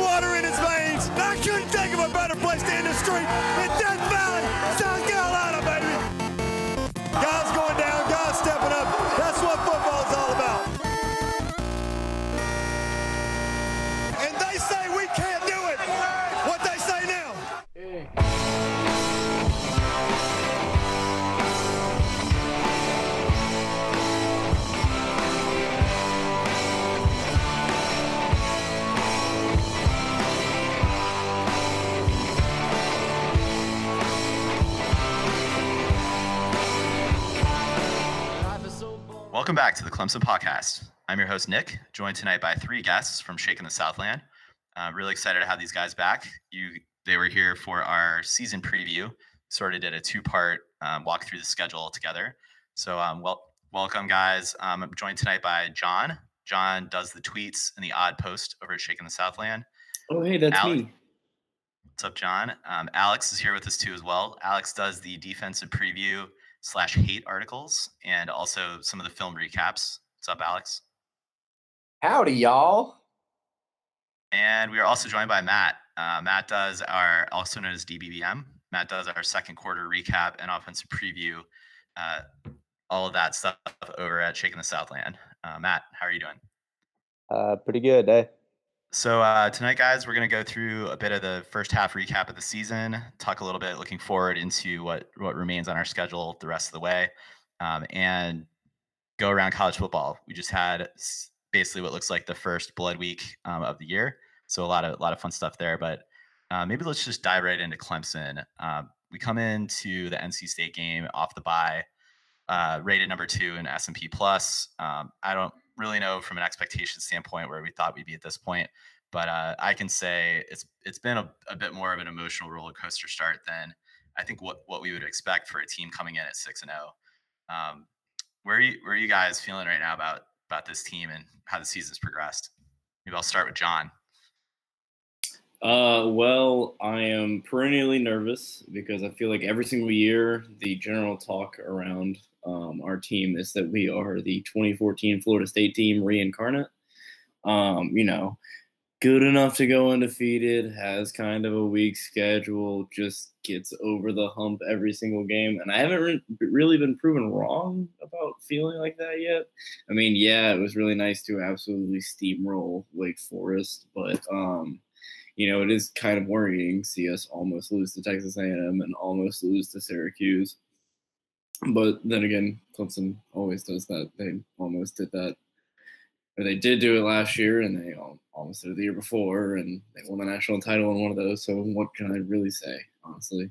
water in his veins. I couldn't think of a better place to end the street in Death Valley, Welcome back to the Clemson Podcast. I'm your host, Nick, joined tonight by three guests from Shaking the Southland. Uh, really excited to have these guys back. You, They were here for our season preview, sort of did a two part um, walk through the schedule together. So, um, well, welcome, guys. Um, I'm joined tonight by John. John does the tweets and the odd post over at Shaking the Southland. Oh, hey, that's Alex. me. What's up, John? Um, Alex is here with us too as well. Alex does the defensive preview slash hate articles and also some of the film recaps. What's up, Alex? Howdy, y'all. And we are also joined by Matt. Uh, Matt does our also known as DBBM. Matt does our second quarter recap and offensive preview. Uh, all of that stuff over at Shaking the Southland. Uh, Matt, how are you doing? Uh, pretty good, eh? So uh, tonight, guys, we're going to go through a bit of the first half recap of the season, talk a little bit looking forward into what what remains on our schedule the rest of the way, um, and go around college football. We just had basically what looks like the first blood week um, of the year, so a lot of a lot of fun stuff there. But uh, maybe let's just dive right into Clemson. Um, we come into the NC State game off the bye, uh, rated number two in S and P plus. Um, I don't really know from an expectation standpoint where we thought we'd be at this point, but uh, I can say it's it's been a, a bit more of an emotional roller coaster start than I think what what we would expect for a team coming in at six and zero. Um, where are you where are you guys feeling right now about about this team and how the season's progressed? Maybe I'll start with John. Uh, well, I am perennially nervous because I feel like every single year the general talk around um, our team is that we are the 2014 Florida State team reincarnate. Um, you know, good enough to go undefeated, has kind of a weak schedule, just gets over the hump every single game. And I haven't re- really been proven wrong about feeling like that yet. I mean, yeah, it was really nice to absolutely steamroll Wake Forest, but um, you know, it is kind of worrying see us almost lose to Texas A&M and almost lose to Syracuse. But then again, Clemson always does that. They almost did that. Or they did do it last year, and they almost did it the year before, and they won the national title in one of those. So what can I really say, honestly?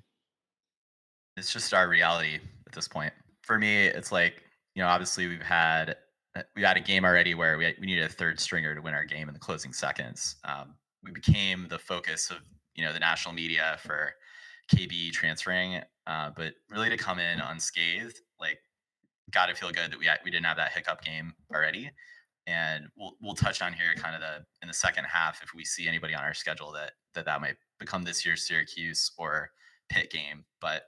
It's just our reality at this point. For me, it's like you know, obviously we've had uh, we had a game already where we we needed a third stringer to win our game in the closing seconds. Um, we became the focus of you know the national media for KB transferring, uh, but really to come in unscathed, like, got to feel good that we we didn't have that hiccup game already. And we'll we'll touch on here kind of the in the second half if we see anybody on our schedule that that that might become this year's Syracuse or Pitt game. But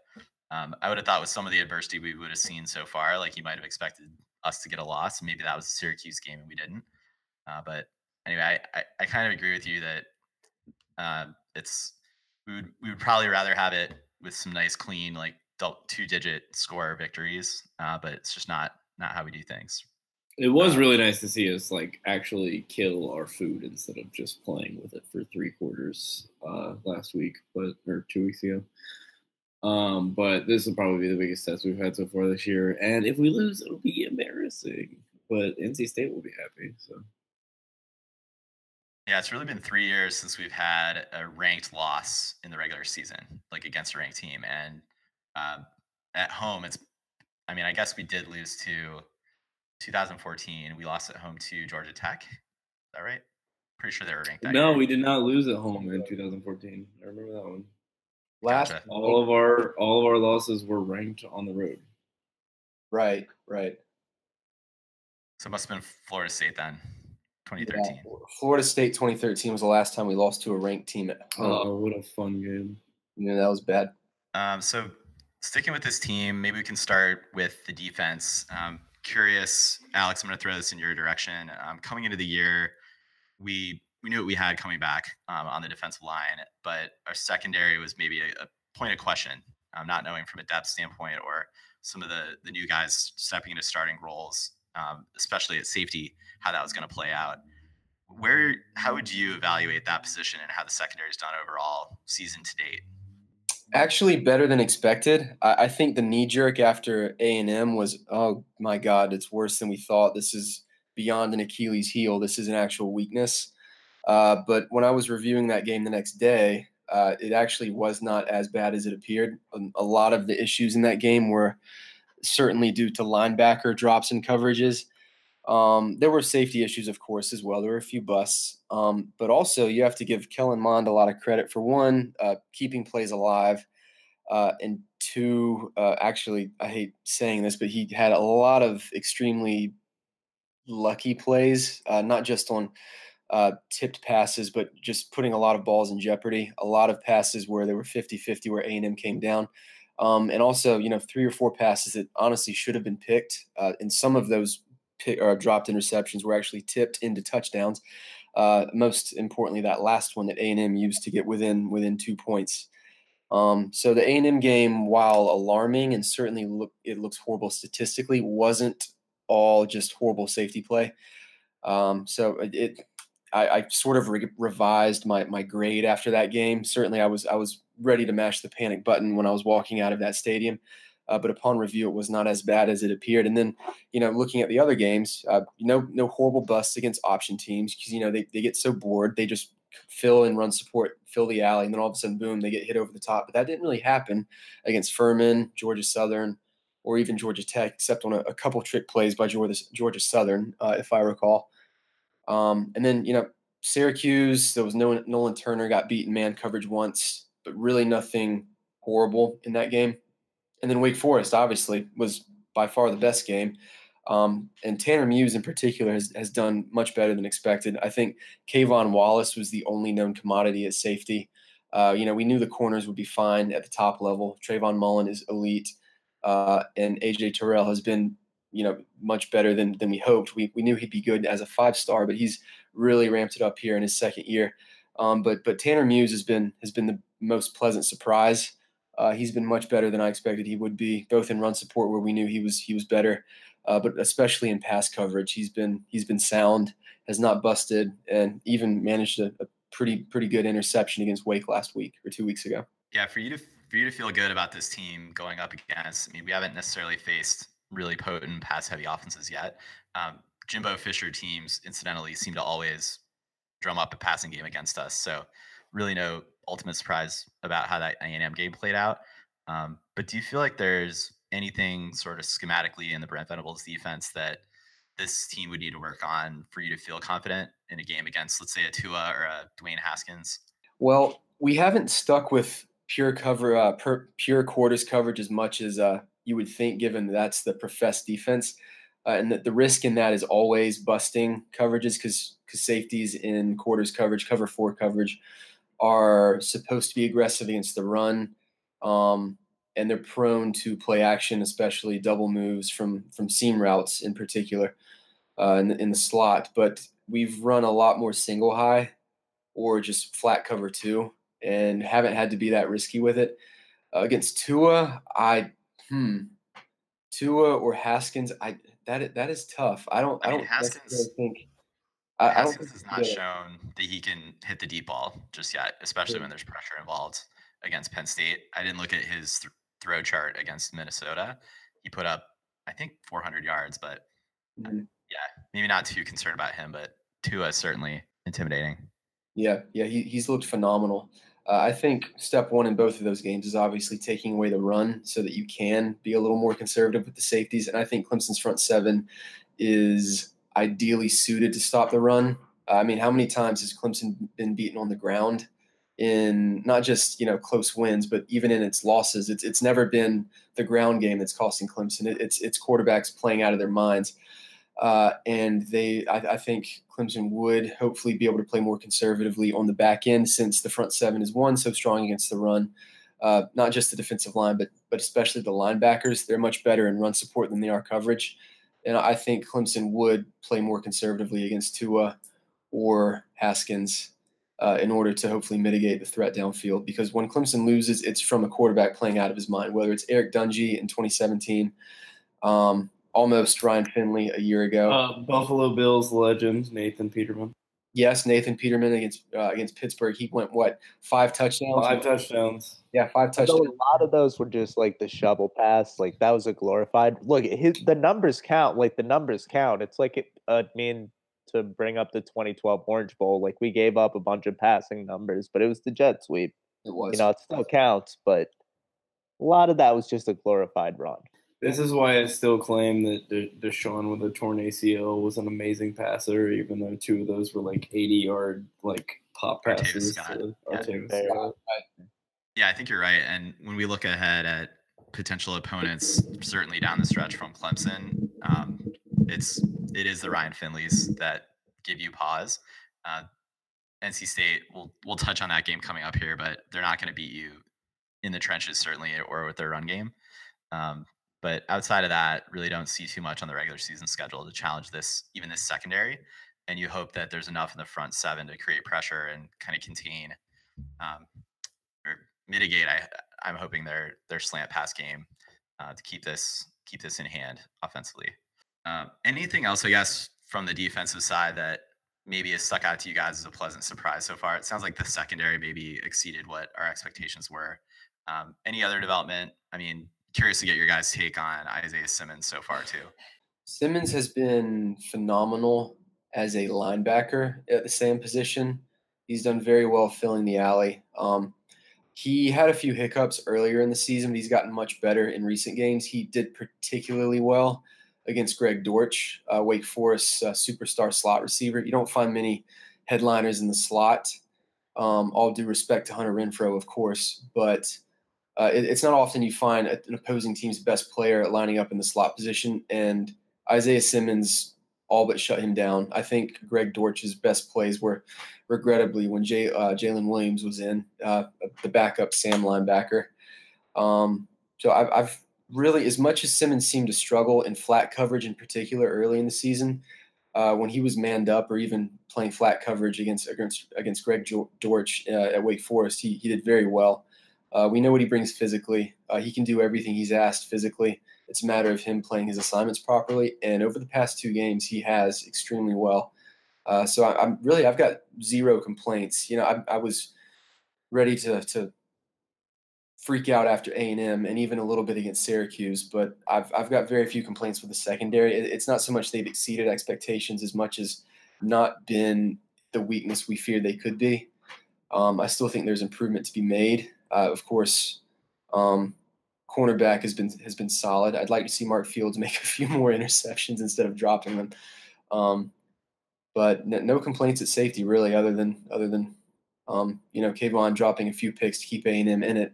um, I would have thought with some of the adversity we would have seen so far, like you might have expected us to get a loss. Maybe that was a Syracuse game and we didn't. Uh, but anyway, I, I, I kind of agree with you that um, it's we would we would probably rather have it with some nice clean like two digit score victories, uh, but it's just not not how we do things. It was really nice to see us like actually kill our food instead of just playing with it for three quarters uh, last week, but or two weeks ago. Um, but this will probably be the biggest test we've had so far this year, and if we lose, it'll be embarrassing. But NC State will be happy. So Yeah, it's really been three years since we've had a ranked loss in the regular season, like against a ranked team. And um, at home, it's, I mean, I guess we did lose to 2014. We lost at home to Georgia Tech. Is that right? Pretty sure they were ranked. That no, year. we did not lose at home in 2014. I remember that one. Last Gotcha. All of our all of our losses were ranked on the road. right, right. So it must have been Florida State then, Yeah, Florida State 2013 was the last time we lost to a ranked team at home. Oh, what a fun game! You know, that was bad. Um, so sticking with this team, maybe we can start with the defense. Um, curious, Alex, I'm going to throw this in your direction. Um, coming into the year, we we knew what we had coming back um, on the defensive line, but our secondary was maybe a, a point of question, um, not knowing from a depth standpoint or some of the the new guys stepping into starting roles, um, especially at safety, how that was going to play out. Where, how would you evaluate that position and how the secondary secondary's done overall season to date? Actually, better than expected. I, I think the knee jerk after A and M was, oh my God, it's worse than we thought. This is beyond an Achilles heel. This is an actual weakness. Uh, but when I was reviewing that game the next day, uh, it actually was not as bad as it appeared. Um, a lot of the issues in that game were certainly due to linebacker drops and coverages. Um, there were safety issues, of course, as well. There were a few busts, um, but also you have to give Kellen Mond a lot of credit for one, uh, keeping plays alive, uh, and two, uh, actually, I hate saying this, but he had a lot of extremely lucky plays, uh, not just on uh, tipped passes, but just putting a lot of balls in jeopardy. A lot of passes where they were 50-50 where A&M came down. Um, and also, you know, three or four passes that honestly should have been picked. Uh, and some of those pick, or dropped interceptions were actually tipped into touchdowns. Uh, most importantly, that last one that A&M used to get within within two points. Um, so the A&M game, while alarming and certainly look it looks horrible statistically, wasn't all just horrible safety play. Um, so it, I, I, sort of re- revised my my grade after that game. Certainly, I was I was ready to mash the panic button when I was walking out of that stadium. Uh, but upon review, it was not as bad as it appeared. And then, you know, looking at the other games, uh, no no horrible busts against option teams because you know they, they get so bored they just fill and run support, fill the alley, and then all of a sudden, boom, they get hit over the top. But that didn't really happen against Furman, Georgia Southern, or even Georgia Tech, except on a, a couple trick plays by Georgia, Georgia Southern, uh, if I recall. Um, and then, you know, Syracuse, there was no Nolan Turner got beaten man coverage once, but really nothing horrible in that game. And then Wake Forest, obviously, was by far the best game. Um, and Tanner Muse in particular has, has done much better than expected. I think K'Von Wallace was the only known commodity at safety. Uh, you know, we knew the corners would be fine at the top level. Trayvon Mullen is elite. Uh, and AJ Terrell has been, you know, much better than than we hoped. We we knew he'd be good as a five star, but he's really ramped it up here in his second year. Um, but but Tanner Muse has been has been the most pleasant surprise. Uh, he's been much better than I expected he would be, both in run support where we knew he was he was better, uh, but especially in pass coverage. He's been he's been sound, has not busted, and even managed a, a pretty pretty good interception against Wake last week or two weeks ago. Yeah, for you to for you to feel good about this team going up against, I mean, we haven't necessarily faced really potent pass heavy offenses yet. Um, Jimbo Fisher teams, incidentally, seem to always drum up a passing game against us. So, really, no ultimate surprise about how that A&M game played out. Um, but do you feel like there's anything sort of schematically in the Brent Venables defense that this team would need to work on for you to feel confident in a game against, let's say, a Tua or a Dwayne Haskins? Well, we haven't stuck with pure cover, uh, per, pure quarters coverage as much as uh, you would think, given that's the professed defense. Uh, and that the, risk in that is always busting coverages because because safeties in quarters coverage, cover four coverage, are supposed to be aggressive against the run, um, and they're prone to play action, especially double moves from from seam routes in particular uh, in, the, in the slot. But we've run a lot more single high or just flat cover two, and haven't had to be that risky with it. Uh, against Tua, I hmm, Tua or Haskins, I that that is tough. I don't. I, I mean, don't Haskins, think. I, I has not shown that he can hit the deep ball just yet, especially yeah. when there's pressure involved against Penn State. I didn't look at his th- throw chart against Minnesota. He put up, I think, 400 yards, but mm-hmm. yeah, maybe not too concerned about him. But Tua is certainly intimidating. Yeah, yeah, he, he's looked phenomenal. Uh, I think step one in both of those games is obviously taking away the run so that you can be a little more conservative with the safeties. And I think Clemson's front seven is ideally suited to stop the run. Uh, I mean, how many times has Clemson been beaten on the ground in not just you know close wins, but even in its losses? It's it's never been the ground game that's costing Clemson. It, it's it's quarterbacks playing out of their minds. Uh, and they, I, I, think Clemson would hopefully be able to play more conservatively on the back end since the front seven is one so strong against the run. Uh, not just the defensive line, but but especially the linebackers. They're much better in run support than they are coverage, and I think Clemson would play more conservatively against Tua or Haskins uh, in order to hopefully mitigate the threat downfield. Because when Clemson loses, it's from a quarterback playing out of his mind, whether it's Eric Dungey in 2017, um, almost Ryan Finley a year ago. Uh, Buffalo Bills legend Nathan Peterman. Yes, Nathan Peterman against uh, against Pittsburgh. He went what five touchdowns? Five touchdowns. Yeah, five So a lot of those were just like the shovel pass. Like that was a glorified look. His the numbers count. Like the numbers count. It's like it, uh, I mean to bring up the 2012 Orange Bowl. Like we gave up a bunch of passing numbers, but it was the jet sweep. It was. You know, it still counts, but a lot of that was just a glorified run. This is why I still claim that De- Deshaun with a torn ACL was an amazing passer, even though two of those were like 80 yard like pop passes. Scott. to Yeah. Yeah, I think you're right. And when we look ahead at potential opponents, certainly down the stretch from Clemson, um, it's it is the Ryan Finleys that give you pause. Uh, NC State, we'll we'll touch on that game coming up here, but they're not going to beat you in the trenches certainly, or with their run game. Um, but outside of that, really don't see too much on the regular season schedule to challenge this, even this secondary. And you hope that there's enough in the front seven to create pressure and kind of contain um, mitigate. I I'm hoping their their slant pass game uh, to keep this keep this in hand offensively. Um, anything else, I guess, from the defensive side that maybe has stuck out to you guys as a pleasant surprise so far? It sounds like the secondary maybe exceeded what our expectations were. Um, any other development? I mean, curious to get your guys' take on Isaiah Simmons so far too. Simmons has been phenomenal as a linebacker at the same position. He's done very well filling the alley. Um, he had a few hiccups earlier in the season, but he's gotten much better in recent games. He did particularly well against Greg Dortch, uh, Wake Forest uh, superstar slot receiver. You don't find many headliners in the slot. Um, all due respect to Hunter Renfrow, of course, but uh, it, it's not often you find an opposing team's best player lining up in the slot position. And Isaiah Simmons all but shut him down. I think Greg Dortch's best plays were, regrettably, when Jay, uh, Jalen Williams was in, uh, the backup Sam linebacker. Um, so I've, I've really, as much as Simmons seemed to struggle in flat coverage in particular early in the season, uh, when he was manned up or even playing flat coverage against against against Greg Dortch uh, at Wake Forest, he, he did very well. Uh, we know what he brings physically. Uh, he can do everything he's asked physically. It's a matter of him playing his assignments properly. And over the past two games, he has extremely well. Uh, so I, I'm really, I've got zero complaints. You know, I, I was ready to to freak out after A and M and even a little bit against Syracuse, but I've I've got very few complaints with the secondary. It, it's not so much they've exceeded expectations as much as not been the weakness we feared they could be. Um, I still think there's improvement to be made. Uh, of course, um, cornerback has been has been solid. I'd like to see Mark Fields make a few more interceptions instead of dropping them. Um, but n- no complaints at safety really, other than other than um, you know K'Von dropping a few picks to keep A and M in it.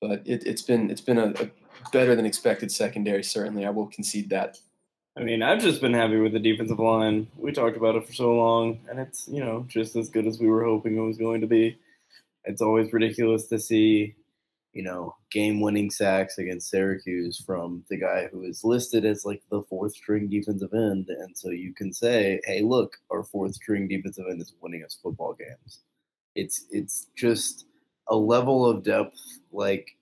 But it, it's been it's been a, a better than expected secondary. Certainly, I will concede that. I mean, I've just been happy with the defensive line. We talked about it for so long, and it's you know just as good as we were hoping it was going to be. It's always ridiculous to see, you know, game-winning sacks against Syracuse from the guy who is listed as like the fourth-string defensive end, and so you can say, "Hey, look, our fourth-string defensive end is winning us football games." It's it's just a level of depth like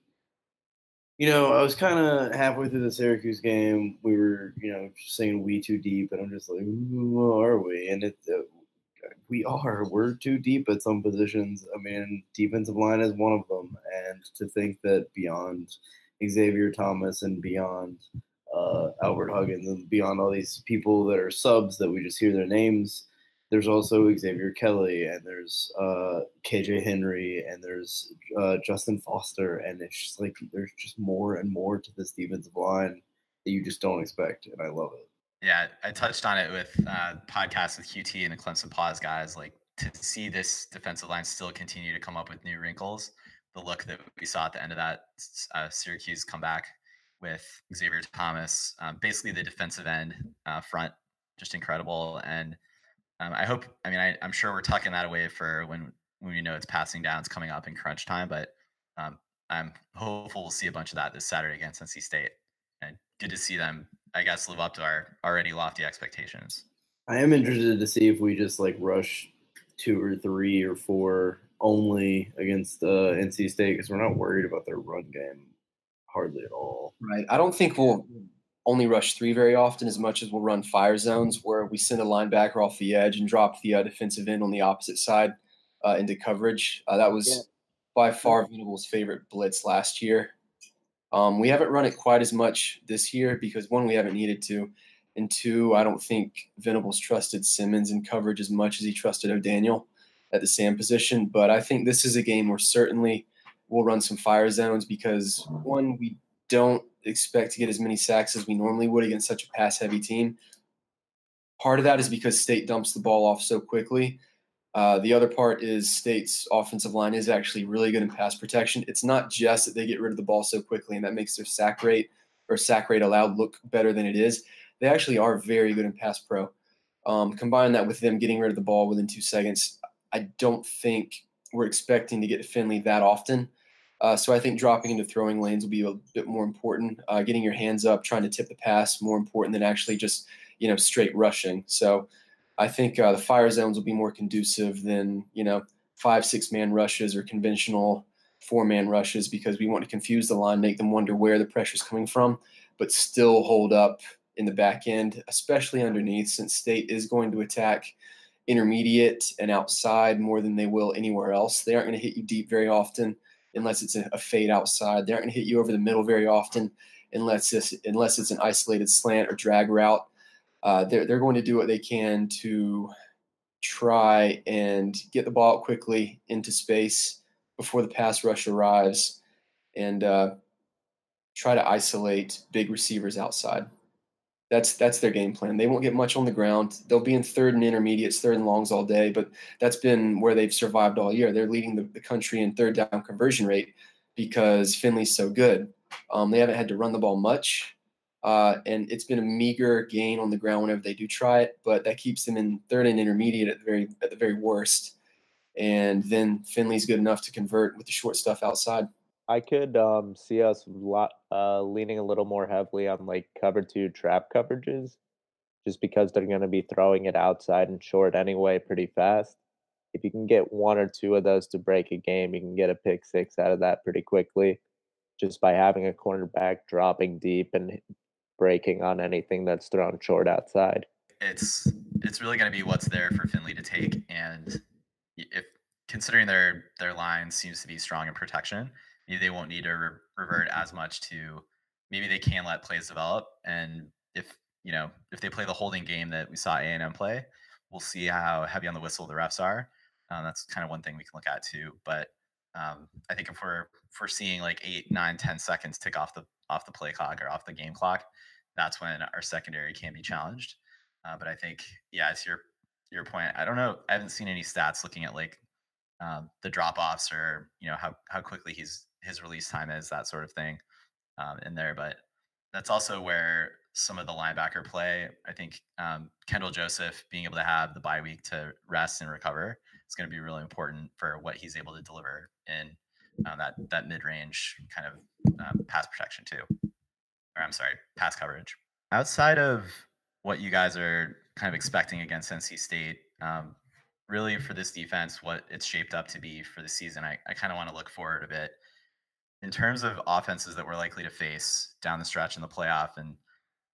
you know, I was kind of halfway through the Syracuse game. We were, you know, saying we too deep, and I'm just like, Ooh, are we? And it, uh, we are. We're too deep at some positions. I mean, defensive line is one of them, and to think that beyond Xavier Thomas and beyond uh, Albert Huggins and beyond all these people that are subs that we just hear their names. There's also Xavier Kelly, and there's uh, KJ Henry, and there's uh, Justin Foster, and it's just like there's just more and more to this defensive line that you just don't expect, and I love it. Yeah, I touched on it with uh, podcasts with QT and the Clemson Pause guys. Like to see this defensive line still continue to come up with new wrinkles. The look that we saw at the end of that uh, Syracuse comeback with Xavier Thomas, um, basically the defensive end uh, front, just incredible. And um, I hope, I mean, I, I'm sure we're tucking that away for when when we know it's passing downs coming up in crunch time. But um, I'm hopeful we'll see a bunch of that this Saturday against NC State. And good to see them, I guess, live up to our already lofty expectations. I am interested to see if we just like rush two or three or four only against uh, NC State because we're not worried about their run game hardly at all. Right. I don't think we'll only rush three very often as much as we'll run fire zones where we send a linebacker off the edge and drop the uh, defensive end on the opposite side uh, into coverage. Uh, that was yeah. by far Venables' favorite blitz last year. Um, we haven't run it quite as much this year because one, we haven't needed to, and two, I don't think Venables trusted Simmons in coverage as much as he trusted O'Daniel at the Sam position. But I think this is a game where certainly we'll run some fire zones because one, we don't expect to get as many sacks as we normally would against such a pass heavy team. Part of that is because State dumps the ball off so quickly. Uh, the other part is State's offensive line is actually really good in pass protection. It's not just that they get rid of the ball so quickly and that makes their sack rate or sack rate allowed look better than it is. They actually are very good in pass pro. Um, combine that with them getting rid of the ball within two seconds, I don't think we're expecting to get Finley that often. Uh, so I think dropping into throwing lanes will be a bit more important. Uh, getting your hands up, trying to tip the pass, more important than actually just you know straight rushing. So I think uh, the fire zones will be more conducive than you know five six man rushes or conventional four man rushes because we want to confuse the line, make them wonder where the pressure is coming from, but still hold up in the back end, especially underneath, since State is going to attack intermediate and outside more than they will anywhere else. They aren't going to hit you deep very often unless it's a, fade outside. They aren't going to hit you over the middle very often unless it's, unless it's an isolated slant or drag route. Uh, they're, they're going to do what they can to try and get the ball quickly into space before the pass rush arrives and uh, try to isolate big receivers outside. That's that's their game plan. They won't get much on the ground. They'll be in third and intermediates, third and longs all day, but that's been where they've survived all year. They're leading the, the country in third down conversion rate because Finley's so good. Um, they haven't had to run the ball much, uh, and it's been a meager gain on the ground whenever they do try it. But that keeps them in third and intermediate at the very at the very worst. And then Finley's good enough to convert with the short stuff outside. I could um, see us lot, uh, leaning a little more heavily on like cover two trap coverages, just because they're going to be throwing it outside and short anyway pretty fast. If you can get one or two of those to break a game, you can get a pick six out of that pretty quickly, just by having a cornerback dropping deep and breaking on anything that's thrown short outside. It's it's really going to be what's there for Finley to take, and if considering their their line seems to be strong in protection maybe they won't need to re- revert as much to maybe they can let plays develop and if you know if they play the holding game that we saw a&m play we'll see how heavy on the whistle the refs are. Um, that's kind of one thing we can look at too but um, i think if we're if we're seeing like eight nine ten seconds tick off the off the play clock or off the game clock that's when our secondary can be challenged. Uh, but i think yeah it's your your point i don't know i haven't seen any stats looking at like um, the drop offs or you know how how quickly he's his release time is, that sort of thing um, in there. But that's also where some of the linebacker play. I think um, Kendall Joseph being able to have the bye week to rest and recover is going to be really important for what he's able to deliver in uh, that that mid range kind of um, pass protection too. Or I'm sorry, pass coverage. Outside of what you guys are kind of expecting against NC State, um, really for this defense, what it's shaped up to be for the season, I, I kind of want to look forward a bit in terms of offenses that we're likely to face down the stretch in the playoff, and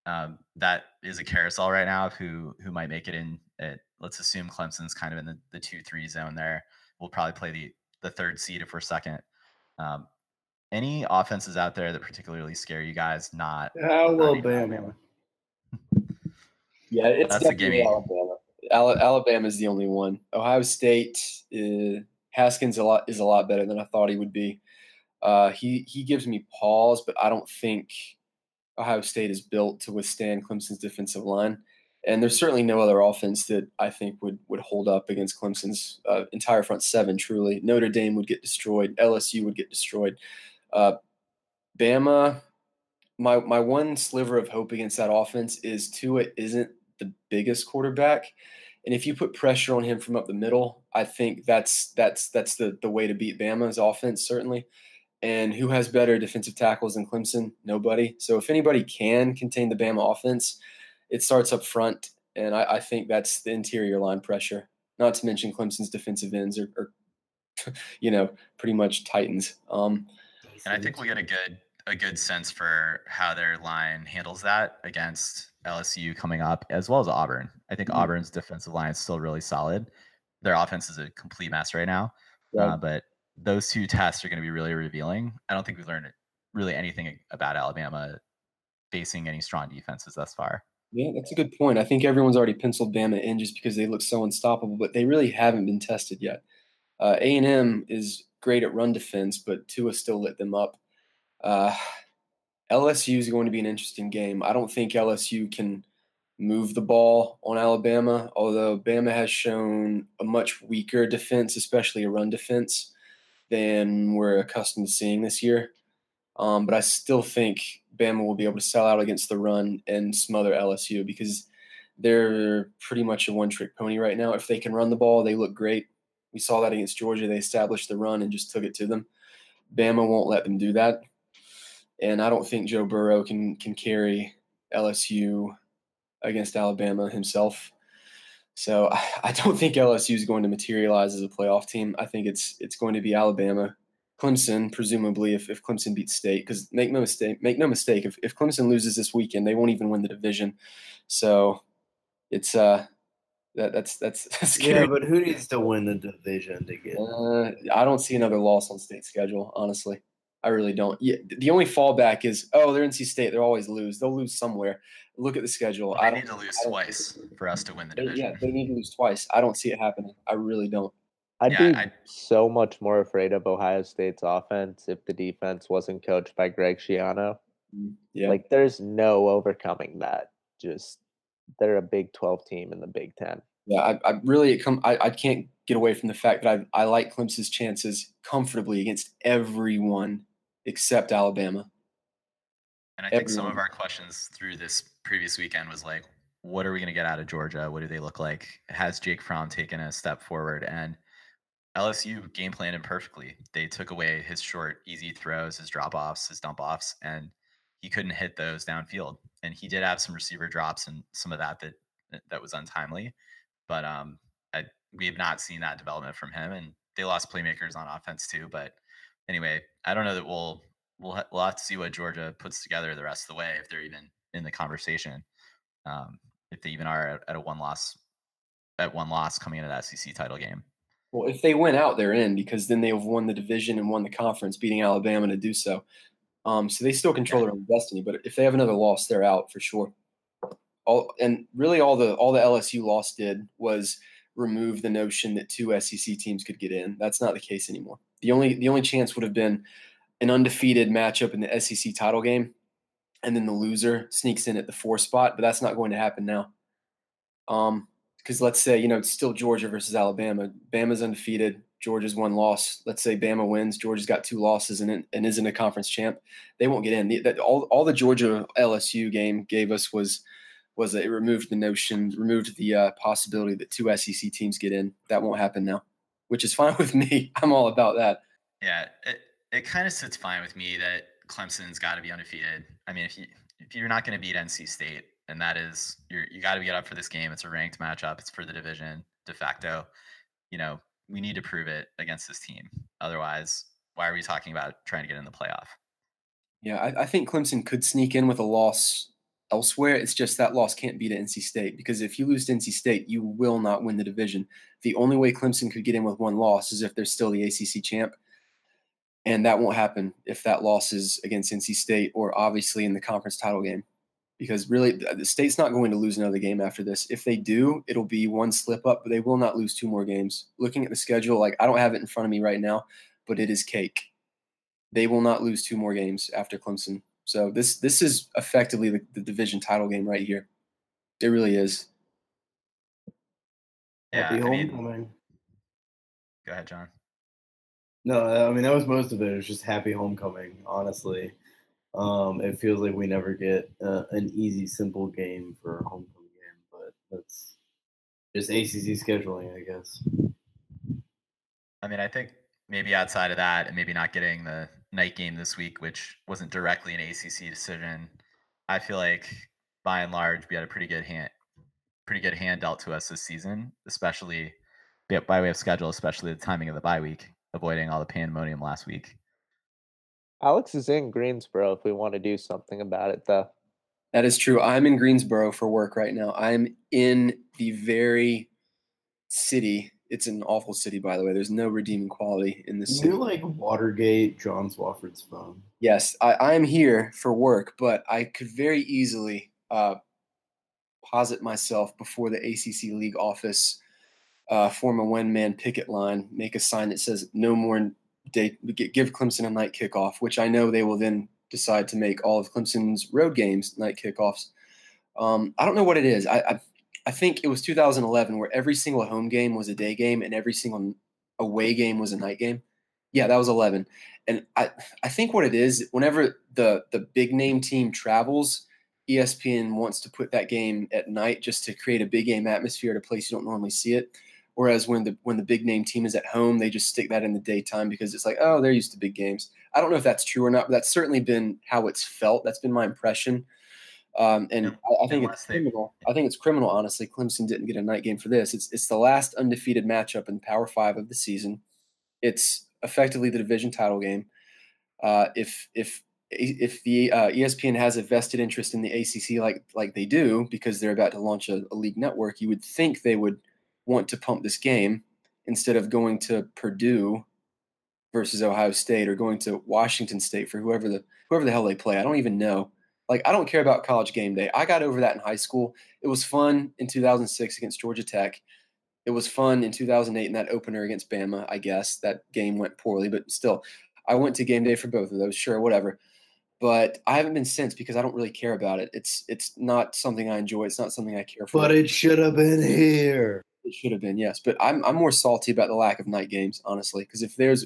um, that is a carousel right now of who who might make it in. At, let's assume Clemson's kind of in the, the two three zone there. We'll probably play the the third seed if we're second. Um, any offenses out there that particularly scare you guys? Not Alabama. yeah, it's That's definitely Alabama. Alabama is the only one. Ohio State, uh, Haskins a lot is a lot better than I thought he would be. Uh, he he gives me pause, but I don't think Ohio State is built to withstand Clemson's defensive line. And there's certainly no other offense that I think would would hold up against Clemson's uh, entire front seven. Truly, Notre Dame would get destroyed. LSU would get destroyed. Uh, Bama, my my one sliver of hope against that offense is Tua isn't the biggest quarterback, and if you put pressure on him from up the middle, I think that's that's that's the the way to beat Bama's offense certainly. And who has better defensive tackles than Clemson? Nobody. So if anybody can contain the Bama offense, it starts up front. and I, I think that's the interior line pressure. Not to mention Clemson's defensive ends are, are you know, pretty much Titans. Um, and I think we'll get a good a good sense for how their line handles that against LSU coming up, as well as Auburn. I think mm-hmm. Auburn's defensive line is still really solid. Their offense is a complete mess right now, right. Uh, but those two tests are going to be really revealing. I don't think we've learned really anything about Alabama facing any strong defenses thus far. Yeah, that's a good point. I think everyone's already penciled Bama in just because they look so unstoppable, but they really haven't been tested yet. Uh, A and M is great at run defense, but Tua still lit them up. Uh, LSU is going to be an interesting game. I don't think LSU can move the ball on Alabama, although Bama has shown a much weaker defense, especially a run defense, than we're accustomed to seeing this year. Um, but I still think Bama will be able to sell out against the run and smother LSU because they're pretty much a one trick pony right now. If they can run the ball, they look great. We saw that against Georgia. They established the run and just took it to them. Bama won't let them do that. And I don't think Joe Burrow can can carry LSU against Alabama himself. So I don't think LSU is going to materialize as a playoff team. I think it's it's going to be Alabama Clemson, presumably, if, if Clemson beats State, because make no mistake, make no mistake, if, if Clemson loses this weekend, they won't even win the division. So it's uh that that's that's, that's scary. Yeah, but who needs to win the division to get? Uh, I don't see another loss on State schedule. Honestly, I really don't. Yeah, the only fallback is oh they're NC State. They'll always lose. They'll lose somewhere. Look at the schedule. They I need to lose twice for us to win the division. yeah, they need to lose twice. I don't see it happening. I really don't. I'd yeah, be I, so much more afraid of Ohio State's offense if the defense wasn't coached by Greg Schiano. Mm, yeah. Like there's no overcoming that. Just they're a Big 12 team in the Big 10. Yeah, I, I really come I, I can't get away from the fact that I I like Clemson's chances comfortably against everyone except Alabama. And I think everyone. some of our questions through this previous weekend was like, what are we going to get out of Georgia? What do they look like? Has Jake Fromm taken a step forward? And LSU game planned him perfectly. They took away his short, easy throws, his drop offs, his dump offs, and he couldn't hit those downfield. And he did have some receiver drops and some of that that that was untimely. But um, I, we have not seen that development from him, and they lost playmakers on offense too. But anyway, I don't know that we'll we'll ha- we'll have to see what Georgia puts together the rest of the way if they're even in the conversation. Um, if they even are at, at a one loss at one loss coming into that SEC title game. Well, if they win out, they're in because then they have won the division and won the conference, beating Alabama to do so. Um, so they still control their own destiny. But if they have another loss, they're out for sure. All and really, all the all the LSU loss did was remove the notion that two SEC teams could get in. That's not the case anymore. The only the only chance would have been an undefeated matchup in the SEC title game, and then the loser sneaks in at the four spot. But that's not going to happen now. Um, because let's say you know it's still Georgia versus Alabama. Bama's undefeated. Georgia's one loss. Let's say Bama wins. Georgia's got two losses and, and isn't a conference champ. They won't get in. The, all, all the Georgia LSU game gave us was was it removed the notion, removed the uh, possibility that two SEC teams get in. That won't happen now, which is fine with me. I'm all about that. Yeah, it, it kind of sits fine with me that Clemson's got to be undefeated. I mean, if you if you're not going to beat NC State, and that is you're you got to get up for this game. It's a ranked matchup. It's for the division de facto. You know, we need to prove it against this team. Otherwise, why are we talking about trying to get in the playoff? Yeah, I, I think Clemson could sneak in with a loss elsewhere. It's just that loss can't beat NC State because if you lose to NC State, you will not win the division. The only way Clemson could get in with one loss is if they're still the ACC champ. And that won't happen if that loss is against NC State or obviously in the conference title game because really the state's not going to lose another game after this. If they do, it'll be one slip up, but they will not lose two more games. Looking at the schedule, like I don't have it in front of me right now, but it is cake. They will not lose two more games after Clemson. So this this is effectively the, the division title game right here. It really is. Yeah, Happy I homecoming. Mean, go ahead, John. No, I mean that was most of it. It was just happy homecoming, honestly. Um, it feels like we never get uh, an easy, simple game for a homecoming game, but that's just ACC scheduling, I guess. I mean, I think maybe outside of that, and maybe not getting the night game this week, which wasn't directly an ACC decision, I feel like by and large we had a pretty good hand, pretty good hand dealt to us this season, especially by way of schedule, especially the timing of the bye week, avoiding all the pandemonium last week. Alex is in Greensboro if we want to do something about it, though. That is true. I'm in Greensboro for work right now. I'm in the very city. It's an awful city, by the way. There's no redeeming quality in this You like Watergate, John Swofford's phone. Yes, I, I am here for work, but I could very easily uh, posit myself before the ACC League office, uh, form a one-man picket line, make a sign that says "No more day, give Clemson a night kickoff," which I know they will then decide to make all of Clemson's road games night kickoffs. Um, I don't know what it is. I, I I think it was 2011 where every single home game was a day game and every single away game was a night game. Yeah, that was 11. And I, I think what it is, whenever the the big name team travels, ESPN wants to put that game at night just to create a big game atmosphere at a place you don't normally see it. Whereas when the when the big name team is at home, they just stick that in the daytime because it's like, oh, they're used to big games. I don't know if that's true or not, but that's certainly been how it's felt. That's been my impression. Um, and Yeah, I, I think it's criminal. I think it's criminal, honestly. Clemson didn't get a night game for this. It's it's the last undefeated matchup in Power Five of the season. It's effectively the division title game. Uh, if if if the uh, ESPN has a vested interest in the ACC like like they do because they're about to launch a, a league network, you would think they would want to pump this game instead of going to Purdue versus Ohio State or going to Washington State for whoever the whoever the hell they play. I don't even know. Like I don't care about college game day. I got over that in high school. It was fun in 2006 against Georgia Tech. It was fun in 2008 in that opener against Bama. I guess that game went poorly, but still, I went to game day for both of those. Sure, whatever. But I haven't been since because I don't really care about it. It's it's not something I enjoy. It's not something I care for. But it should have been here. It should have been, yes. But I'm I'm more salty about the lack of night games, honestly, because if there's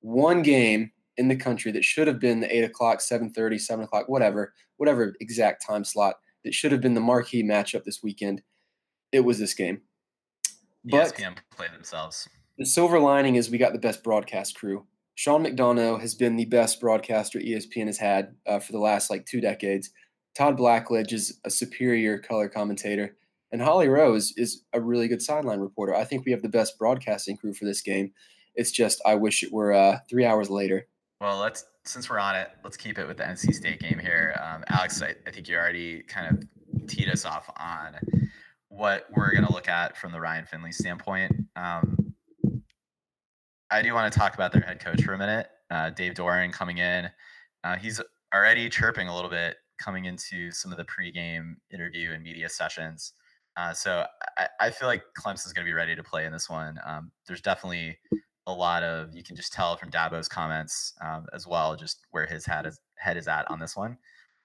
one game in the country that should have been the eight o'clock, 7:30, 7 o'clock, whatever, whatever exact time slot that should have been the marquee matchup this weekend, it was this game. But ESPN play themselves. the silver lining is we got the best broadcast crew. Sean McDonough has been the best broadcaster ESPN has had uh, for the last like two decades. Todd Blackledge is a superior color commentator, and Holly Rowe is a really good sideline reporter. I think we have the best broadcasting crew for this game. It's just I wish it were uh, three hours later. Well, let's since we're on it, let's keep it with the NC State game here. Um, Alex, I, I think you already kind of teed us off on what we're going to look at from the Ryan Finley standpoint. Um, I do want to talk about their head coach for a minute, uh, Dave Doeren coming in. Uh, he's already chirping a little bit coming into some of the pregame interview and media sessions. Uh, so I, I feel like Clemson's going to be ready to play in this one. Um, there's definitely a lot of you can just tell from Dabo's comments um, as well, just where his head is head is at on this one.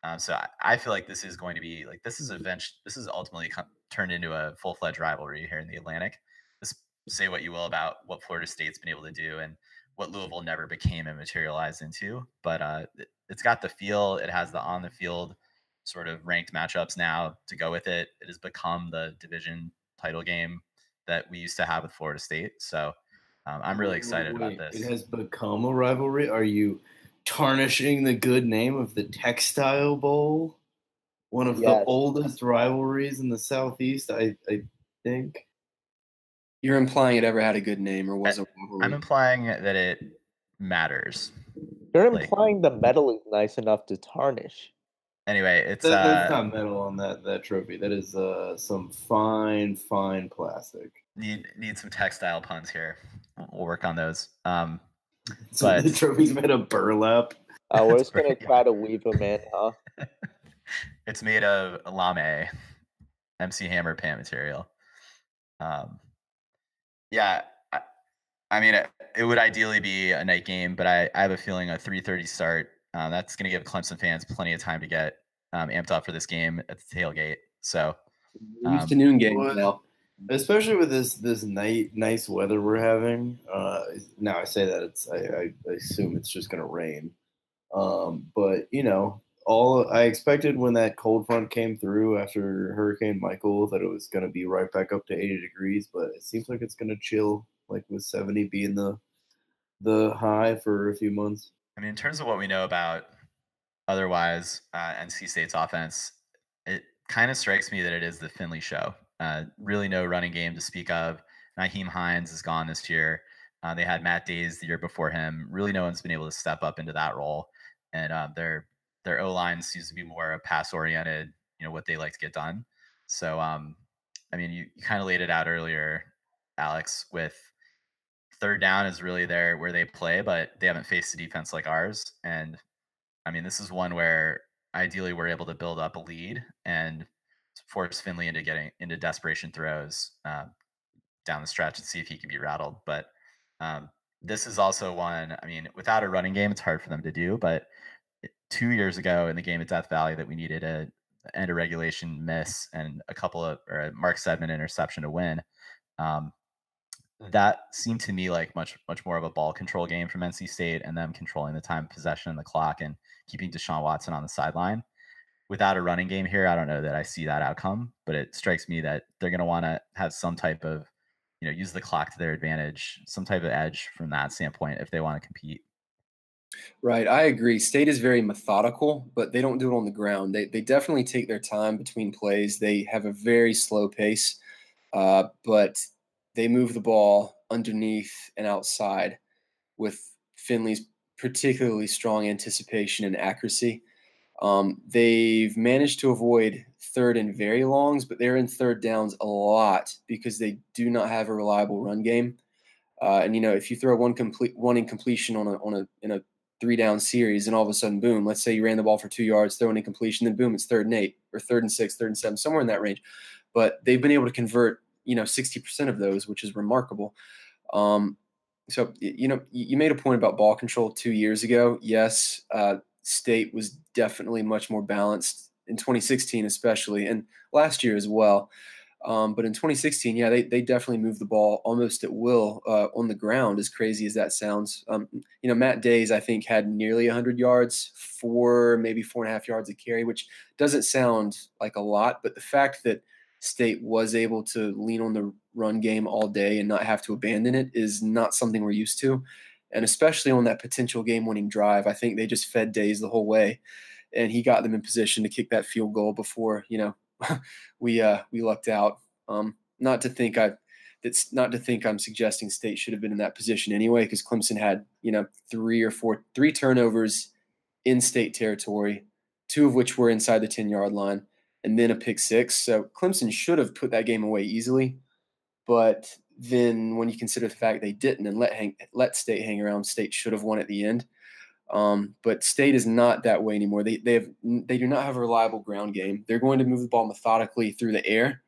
Um, so I, I feel like this is going to be like this is eventually This is ultimately turned into a full fledged rivalry here in the Atlantic. This, say what you will about what Florida State's been able to do and what Louisville never became and materialized into, but uh, it, it's got the feel. It has the on the field sort of ranked matchups now to go with it. It has become the division title game that we used to have with Florida State. So um, I'm really excited Wait, about this. It this. has become a rivalry. Are you tarnishing the good name of the Textile Bowl? One of Yes. the oldest rivalries in the Southeast, I, I think. You're implying it ever had a good name or was a rivalry. I'm implying that it matters. You're Like- implying the metal is nice enough to tarnish. Anyway, it's That, that's uh, not metal on that, that trophy. That is uh, some fine, fine plastic. Need need some textile puns here. We'll- We'll work on those. Um, So But- the trophy's made of burlap. Uh, we're just gonna try to weave them in, huh? it's made of lame, MC Hammer pant material. Um, yeah, I, I mean, it, it would ideally be a night game, but I, I have a feeling a 3:30 start. Uh, that's going to give Clemson fans plenty of time to get um, amped up for this game at the tailgate. So We're used to um, noon games what- now. Especially with this this night nice weather we're having. Uh, now I say that it's I, I, assume it's just gonna rain, um, but you know all I expected when that cold front came through after Hurricane Michael that it was gonna be right back up to eighty degrees, but it seems like it's gonna chill like with seventy being the the high for a few months. I mean, in terms of what we know about otherwise uh, NC State's offense, it kind of strikes me that it is the Finley show. Uh, really, no running game to speak of. Nyheim Hines is gone this year. Uh, they had Matt Dayes the year before him. Really, no one's been able to step up into that role, and uh, their their O line seems to be more pass oriented. You know what they like to get done. So, um, I mean, you, you kind of laid it out earlier, Alex. With third down is really there where they play, but they haven't faced a defense like ours. And I mean, this is one where ideally we're able to build up a lead and force Finley into getting into desperation throws uh, down the stretch and see if he can be rattled. But um, this is also one. I mean, without a running game, it's hard for them to do. But two years ago in the game at Death Valley, that we needed a end a regulation miss and a couple of or a Marcus Edmond interception to win. Um, that seemed to me like much much more of a ball control game from NC State and them controlling the time possession and the clock and keeping Deshaun Watson on the sideline. Without a running game here, I don't know that I see that outcome, but it strikes me that they're going to want to have some type of, you know, use the clock to their advantage, some type of edge from that standpoint if they want to compete. Right, I agree. State is very methodical, but they don't do it on the ground. They they definitely take their time between plays. They have a very slow pace, uh, but they move the ball underneath and outside with Finley's particularly strong anticipation and accuracy. Um, they've managed to avoid third and very longs, but they're in third downs a lot because they do not have a reliable run game. Uh, and you know, if you throw one complete one incompletion on a on a in a three down series, and all of a sudden, boom, let's say you ran the ball for two yards, throw an incompletion, then boom, it's third and eight or third and six, third and seven, somewhere in that range. But they've been able to convert, you know, 60% of those, which is remarkable. Um, so, you know, you made a point about ball control two years ago. Yes, uh, State was definitely much more balanced in 2016, especially, and last year as well. Um, but in 2016, yeah, they, they definitely moved the ball almost at will uh, on the ground, as crazy as that sounds. Um, you know, Matt Dayes, I think, had nearly 100 yards, four, maybe four and a half yards of carry, which doesn't sound like a lot. But the fact that State was able to lean on the run game all day and not have to abandon it is not something we're used to. And especially on that potential game winning drive, I think they just fed Dayes the whole way. And he got them in position to kick that field goal before, you know, we uh, we lucked out. Um, not to think I that's not to think I'm suggesting State should have been in that position anyway, because Clemson had you know three or four three turnovers in State territory, two of which were inside the ten yard line, and then a pick six. So Clemson should have put that game away easily, but then when you consider the fact they didn't and let hang, let State hang around, State should have won at the end. Um, but State is not that way anymore. They they have they do not have a reliable ground game. They're going to move the ball methodically through the air,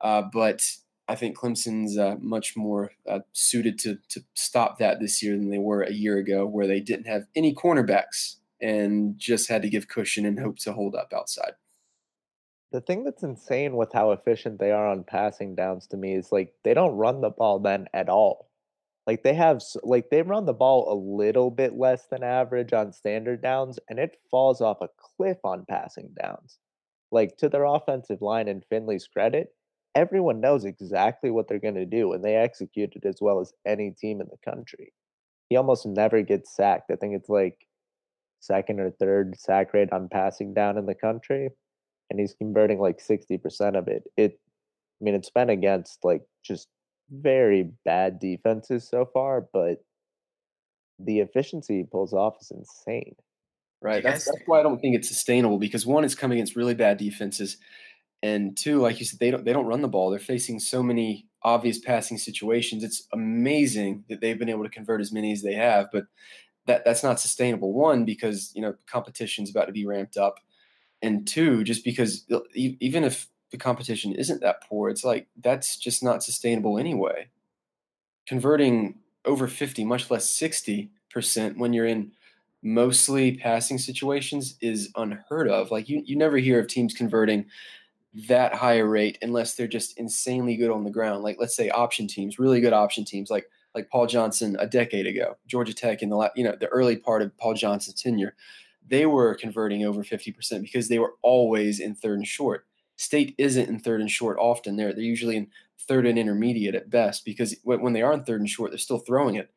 uh, but I think Clemson's uh, much more uh, suited to to stop that this year than they were a year ago, where they didn't have any cornerbacks and just had to give cushion and hope to hold up outside. The thing that's insane with how efficient they are on passing downs to me is like they don't run the ball then at all. Like they have like they run the ball a little bit less than average on standard downs and it falls off a cliff on passing downs. Like to their offensive line and Finley's credit, everyone knows exactly what they're going to do and they execute it as well as any team in the country. He almost never gets sacked. I think it's like second or third sack rate on passing down in the country and he's converting like 60% of it. It I mean it's been against like just very bad defenses so far, but the efficiency he pulls off is insane. Right. That's, that's why I don't think it's sustainable because one, it's coming against really bad defenses, and two, like you said, they don't they don't run the ball. They're facing so many obvious passing situations. It's amazing that they've been able to convert as many as they have, but that that's not sustainable. One, because you know competition's about to be ramped up, and two, just because uh, even if the competition isn't that poor, it's like that's just not sustainable anyway. Converting over 50, much less 60% when you're in mostly passing situations is unheard of. Like you, you never hear of teams converting that high a rate unless they're just insanely good on the ground. Like let's say option teams, really good option teams, like like Paul Johnson a decade ago, Georgia Tech in the you know the early part of Paul Johnson's tenure, they were converting over 50% because they were always in third and short. State isn't in third and short often. They're they're usually in third and intermediate at best because when they are in third and short, they're still throwing it.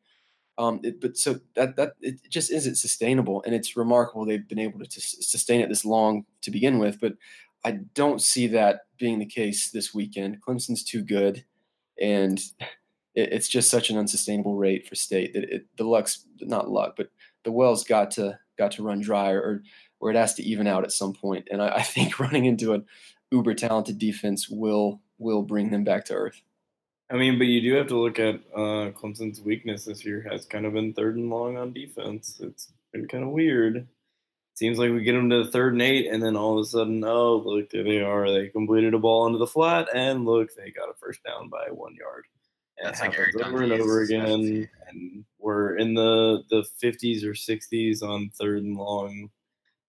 Um, it, but so that that it just isn't sustainable, and it's remarkable they've been able to, sustain it this long to begin with. But I don't see that being the case this weekend. Clemson's too good, and it, it's just such an unsustainable rate for state that it, the luck's not luck, but the well's got to got to run dry or or it has to even out at some point. And I, I think running into an uber talented defense will will bring them back to earth. I mean, but you do have to look at uh, Clemson's weakness this year has kind of been third and long on defense. It's been kind of weird. Seems like we get them to the third and eight, and then all of a sudden, oh, look, there they are. They completed a ball into the flat, and look, they got a first down by one yard. And That's like Eric over and over again. And we're in the, the 50s or 60s on third and long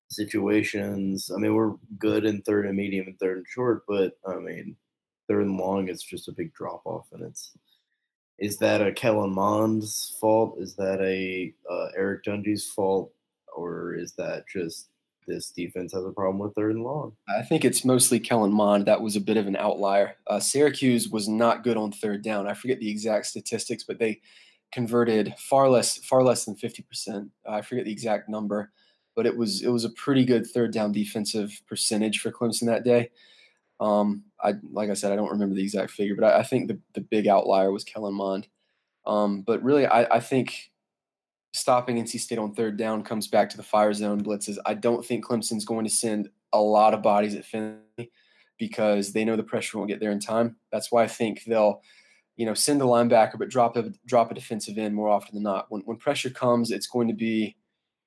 situations. I mean, we're good in third and medium and third and short, but I mean, third and long is just a big drop off, and it's is that a Kellen Mond's fault? Is that a uh, Eric Dungey's fault, or is that just this defense has a problem with third and long? I think it's mostly Kellen Mond. That was a bit of an outlier. Uh, Syracuse was not good on third down. I forget the exact statistics, but they converted far less far less than 50%. Uh, I forget the exact number, but it was it was a pretty good third down defensive percentage for Clemson that day. Um, I like I said, I don't remember the exact figure, but I, I think the, the big outlier was Kellen Mond. Um, but really, I, I think stopping NC State on third down comes back to the fire zone blitzes. I don't think Clemson's going to send a lot of bodies at Finley because they know the pressure won't get there in time. That's why I think they'll, you know, send a linebacker but drop a drop a defensive end more often than not. When when pressure comes, it's going to be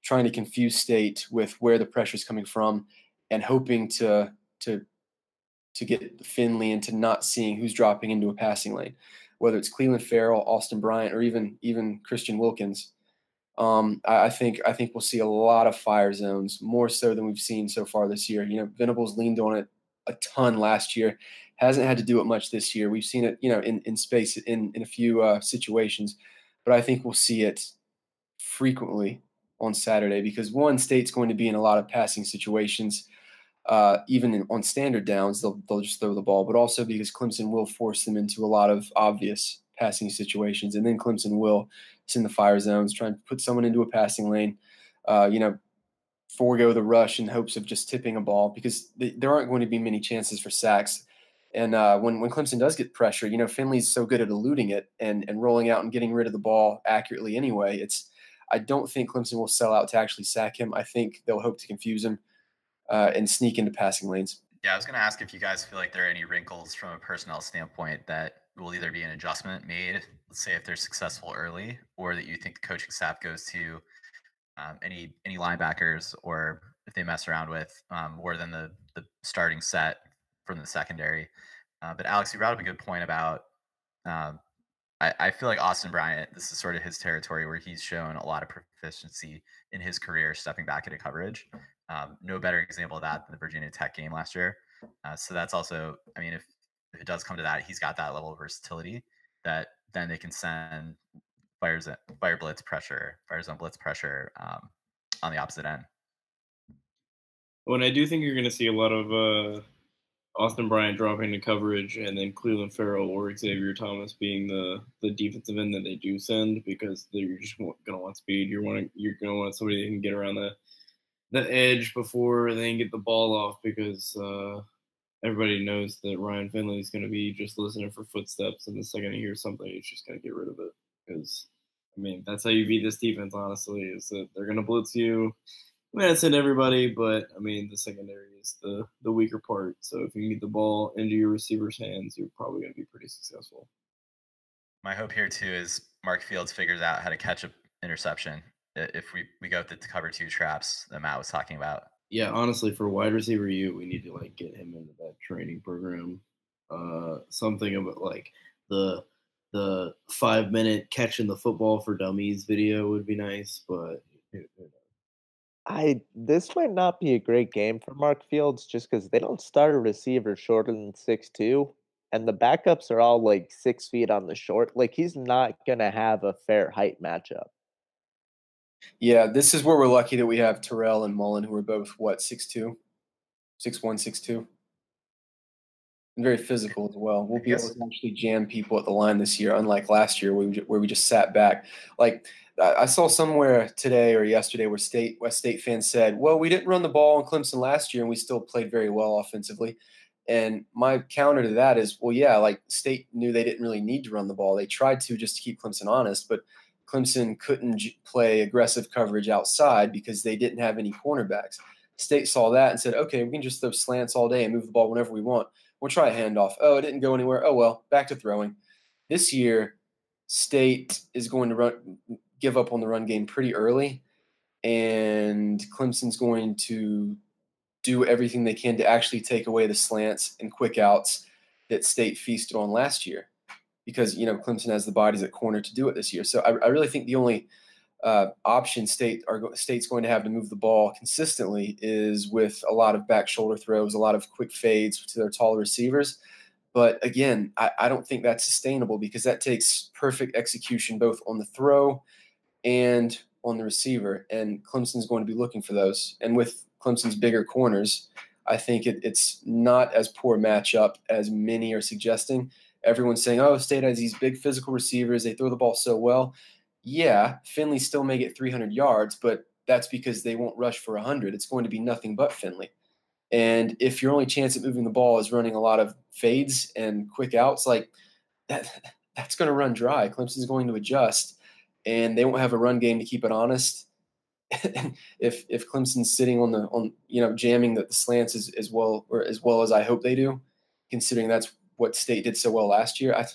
trying to confuse State with where the pressure is coming from and hoping to to to get Finley into not seeing who's dropping into a passing lane, whether it's Clelin Ferrell, Austin Bryant, or even even Christian Wilkins. Um, I, I, think I think we'll see a lot of fire zones more so than we've seen so far this year. You know, Venables leaned on it a ton last year, hasn't had to do it much this year. We've seen it, you know, in in space in in a few uh, situations, but I think we'll see it frequently on Saturday because one state's going to be in a lot of passing situations uh, even in, on standard downs, they'll, they'll just throw the ball, but also because Clemson will force them into a lot of obvious passing situations. And then Clemson will send the fire zones, try and put someone into a passing lane, uh, you know, forego the rush in hopes of just tipping a ball because th- there aren't going to be many chances for sacks. And uh, when, when Clemson does get pressure, you know, Finley's so good at eluding it and, and rolling out and getting rid of the ball accurately anyway. It's I don't think Clemson will sell out to actually sack him. I think they'll hope to confuse him uh, and sneak into passing lanes. Yeah, I was going to ask if you guys feel like there are any wrinkles from a personnel standpoint that will either be an adjustment made, let's say if they're successful early, or that you think the coaching staff goes to um, any any linebackers, or if they mess around with um, more than the the starting set from the secondary. Uh, but Alex, you brought up a good point about. Um, I, I feel like Austin Bryant. This is sort of his territory where he's shown a lot of proficiency in his career stepping back into coverage. Um, no better example of that than the Virginia Tech game last year. Uh, so that's also, I mean, if, if it does come to that, he's got that level of versatility that then they can send fires fire blitz pressure, fire zone blitz pressure um, on the opposite end. And I do think you're going to see a lot of uh, Austin Bryant dropping the coverage, and then Clelin Ferrell or Xavier Thomas being the the defensive end that they do send because you're just going to want speed. You're wanting you're going to want somebody that can get around the the edge before they get the ball off because uh, everybody knows that Ryan Finley is going to be just listening for footsteps, and the second he hears something, he's just going to get rid of it. Because I mean, that's how you beat this defense. Honestly, is that they're going to blitz you. I mean, I said everybody, but I mean the secondary is the the weaker part. So if you get the ball into your receiver's hands, you're probably going to be pretty successful. My hope here too is Mark Fields figures out how to catch an interception if we, we go with the cover two traps that Matt was talking about. Yeah, honestly, for wide receiver you, we need to like get him into that training program. Uh, something about like the the five minute catching the football for dummies video would be nice, but I this might not be a great game for Mark Fields just because they don't start a receiver shorter than six two, and the backups are all like six feet on the short. Like he's not gonna have a fair height matchup. Yeah, this is where we're lucky that we have Terrell and Mullen, who are both what six two, six one, six two, and very physical as well. We'll be able to actually jam people at the line this year, unlike last year where we, where we just sat back. Like I saw somewhere today or yesterday where State West State fans said, "Well, we didn't run the ball on Clemson last year, and we still played very well offensively." And my counter to that is, well, yeah, like State knew they didn't really need to run the ball. They tried to just to keep Clemson honest, but Clemson couldn't play aggressive coverage outside because they didn't have any cornerbacks. State saw that and said, okay, we can just throw slants all day and move the ball whenever we want. We'll try a handoff. Oh, it didn't go anywhere. Oh, well, back to throwing. This year, State is going to run, give up on the run game pretty early, and Clemson's going to do everything they can to actually take away the slants and quick outs that State feasted on last year because you know Clemson has the bodies at corner to do it this year. So I, I really think the only uh, option state are state's going to have to move the ball consistently is with a lot of back shoulder throws, a lot of quick fades to their taller receivers. But again, I, I don't think that's sustainable because that takes perfect execution both on the throw and on the receiver. And Clemson's going to be looking for those. And with Clemson's bigger corners, I think it, it's not as poor matchup as many are suggesting everyone's saying, oh, State has these big physical receivers. They throw the ball so well. Yeah, Finley still may get 300 yards, but that's because they won't rush for 100. It's going to be nothing but Finley. And if your only chance at moving the ball is running a lot of fades and quick outs, like that, that's going to run dry. Clemson's going to adjust, and they won't have a run game to keep it honest. if if Clemson's sitting on the on you know jamming the, the slants as, as well or as well as I hope they do, considering that's what State did so well last year, I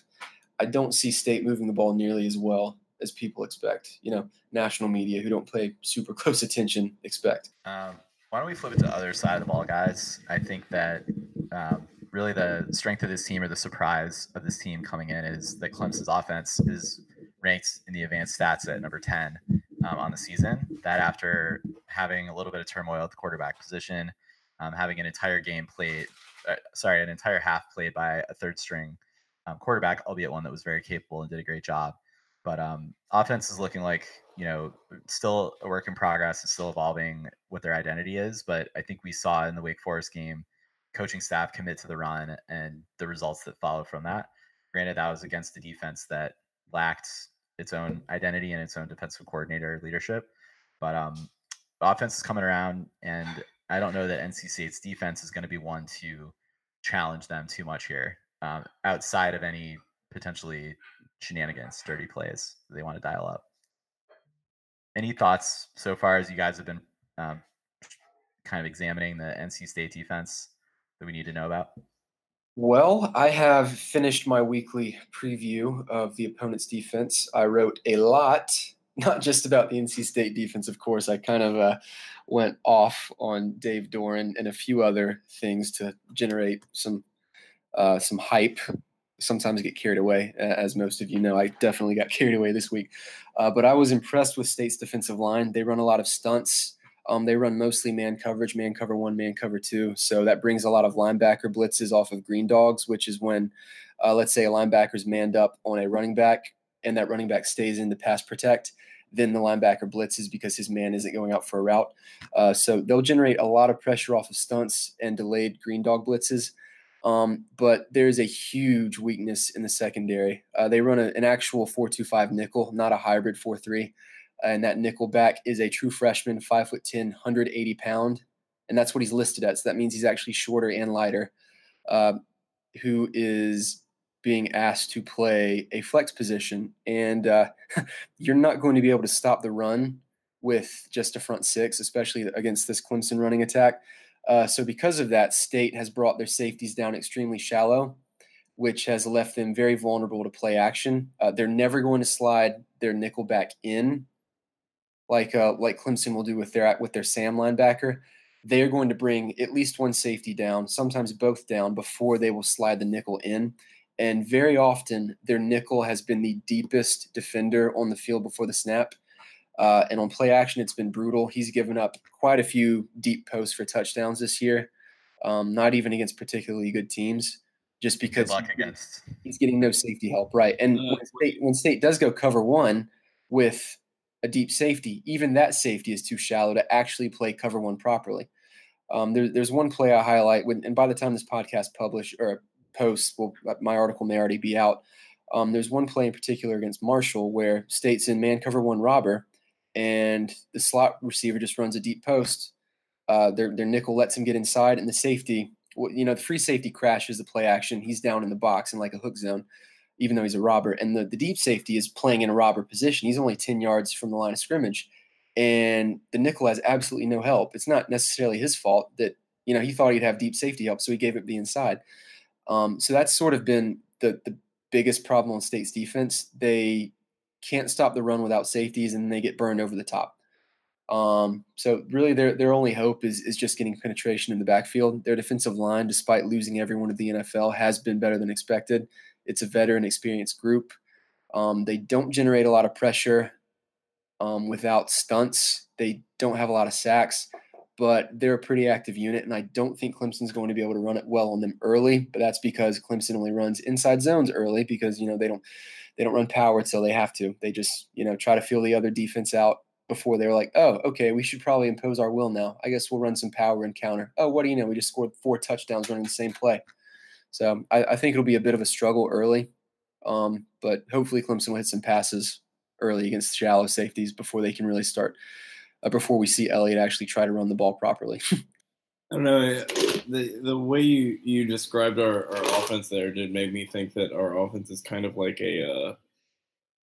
I don't see State moving the ball nearly as well as people expect. You know, national media who don't pay super close attention expect. Um, why don't we flip it to the other side of the ball, guys? I think that um, really the strength of this team or the surprise of this team coming in is that Clemson's offense is ranked in the advanced stats at number 10 um, on the season. That after having a little bit of turmoil at the quarterback position, um, having an entire game played sorry, an entire half played by a third string um, quarterback, albeit one that was very capable and did a great job. But um, offense is looking like you know still a work in progress. It's still evolving what their identity is. But I think we saw in the Wake Forest game, coaching staff commit to the run and the results that follow from that. Granted, that was against the defense that lacked its own identity and its own defensive coordinator leadership. But um, offense is coming around, and I don't know that NC State's defense is going to be one to challenge them too much here, um, outside of any potentially shenanigans, dirty plays they want to dial up. Any thoughts so far as you guys have been um, kind of examining the NC State defense that we need to know about? Well, I have finished my weekly preview of the opponent's defense. I wrote a lot not just about the NC State defense, of course. I kind of uh, went off on Dave Doeren and a few other things to generate some uh, some hype. Sometimes get carried away, as most of you know. I definitely got carried away this week, uh, but I was impressed with State's defensive line. They run a lot of stunts. Um, they run mostly man coverage, man cover one, man cover two. So that brings a lot of linebacker blitzes off of green dogs, which is when, uh, let's say, a linebacker's manned up on a running back and that running back stays in the pass protect, then the linebacker blitzes because his man isn't going out for a route. Uh, so they'll generate a lot of pressure off of stunts and delayed green dog blitzes. Um, but there's a huge weakness in the secondary. Uh, they run a, an actual 4-2-5 nickel, not a hybrid 4-3. And that nickel back is a true freshman, 5 foot 10, 180 pound. And that's what he's listed at. So that means he's actually shorter and lighter, uh, who is being asked to play a flex position, and uh, you're not going to be able to stop the run with just a front six, especially against this Clemson running attack. Uh, so, because of that, State has brought their safeties down extremely shallow, which has left them very vulnerable to play action. Uh, they're never going to slide their nickel back in, like uh, like Clemson will do with their with their Sam linebacker. They are going to bring at least one safety down, sometimes both down, before they will slide the nickel in. And very often, their nickel has been the deepest defender on the field before the snap. Uh, and on play action, it's been brutal. He's given up quite a few deep posts for touchdowns this year, um, not even against particularly good teams, just because against. he's getting no safety help. Right. And uh, when, State, when State does go cover one with a deep safety, even that safety is too shallow to actually play cover one properly. Um, there, there's one play I highlight, when, and by the time this podcast publish or posts, well, uh, my article may already be out. Um, there's one play in particular against Marshall where State's in man cover one robber, and the slot receiver just runs a deep post. Uh, their their nickel lets him get inside, and the safety you know, the free safety crashes the play action. He's down in the box in like a hook zone, even though he's a robber. And the, the deep safety is playing in a robber position. He's only 10 yards from the line of scrimmage. And the nickel has absolutely no help. It's not necessarily his fault that, you know, he thought he'd have deep safety help, so he gave it the inside. Um, so that's sort of been the, the biggest problem on State's defense. They can't stop the run without safeties, and they get burned over the top. Um, so really, their their only hope is is just getting penetration in the backfield. Their defensive line, despite losing everyone of the NFL, has been better than expected. It's a veteran, experienced group. Um, they don't generate a lot of pressure um, without stunts. They don't have a lot of sacks, but they're a pretty active unit, and I don't think Clemson's going to be able to run it well on them early. But that's because Clemson only runs inside zones early because you know they don't they don't run power until they have to. They just you know try to feel the other defense out before they were like, oh, okay, we should probably impose our will now. I guess we'll run some power and counter. Oh, what do you know? We just scored four touchdowns running the same play. So I, I think it'll be a bit of a struggle early, um, but hopefully Clemson will hit some passes early against shallow safeties before they can really start. Uh, before we see Elliott actually try to run the ball properly. I don't know. The the way you, you described our, our offense there did make me think that our offense is kind of like a uh,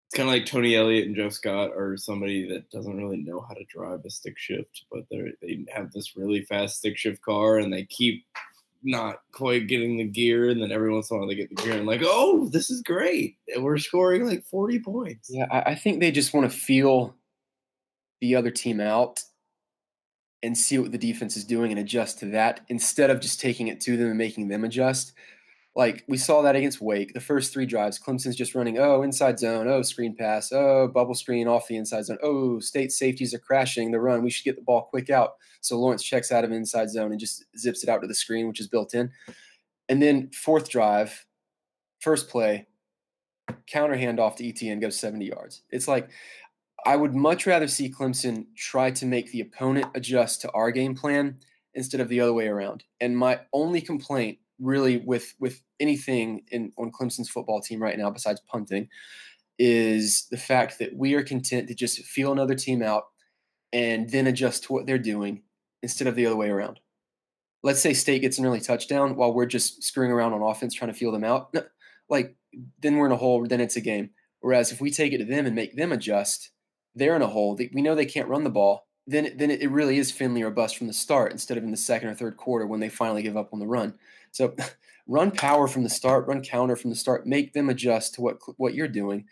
it's kind of like Tony Elliott and Jeff Scott are somebody that doesn't really know how to drive a stick shift, but they they have this really fast stick shift car, and they keep not quite getting the gear, and then every once in a while they get the gear, and like, oh, this is great, and we're scoring like forty points. Yeah, I, I think they just want to feel the other team out and see what the defense is doing and adjust to that instead of just taking it to them and making them adjust. Like we saw that against Wake, the first three drives, Clemson's just running, oh, inside zone, oh, screen pass, oh, bubble screen off the inside zone, oh, state safeties are crashing the run. We should get the ball quick out. So Lawrence checks out of inside zone and just zips it out to the screen, which is built in. And then fourth drive, first play, counter handoff to ETN goes 70 yards. It's like I would much rather see Clemson try to make the opponent adjust to our game plan instead of the other way around. And my only complaint really with with anything in on Clemson's football team right now besides punting is the fact that we are content to just feel another team out and then adjust to what they're doing instead of the other way around. Let's say State gets an early touchdown while we're just screwing around on offense trying to feel them out. Like then we're in a hole, then it's a game. Whereas if we take it to them and make them adjust, they're in a hole. We know they can't run the ball. Then, then it really is Finley or bust from the start instead of in the second or third quarter when they finally give up on the run. So run power from the start, run counter from the start, make them adjust to what what you're doing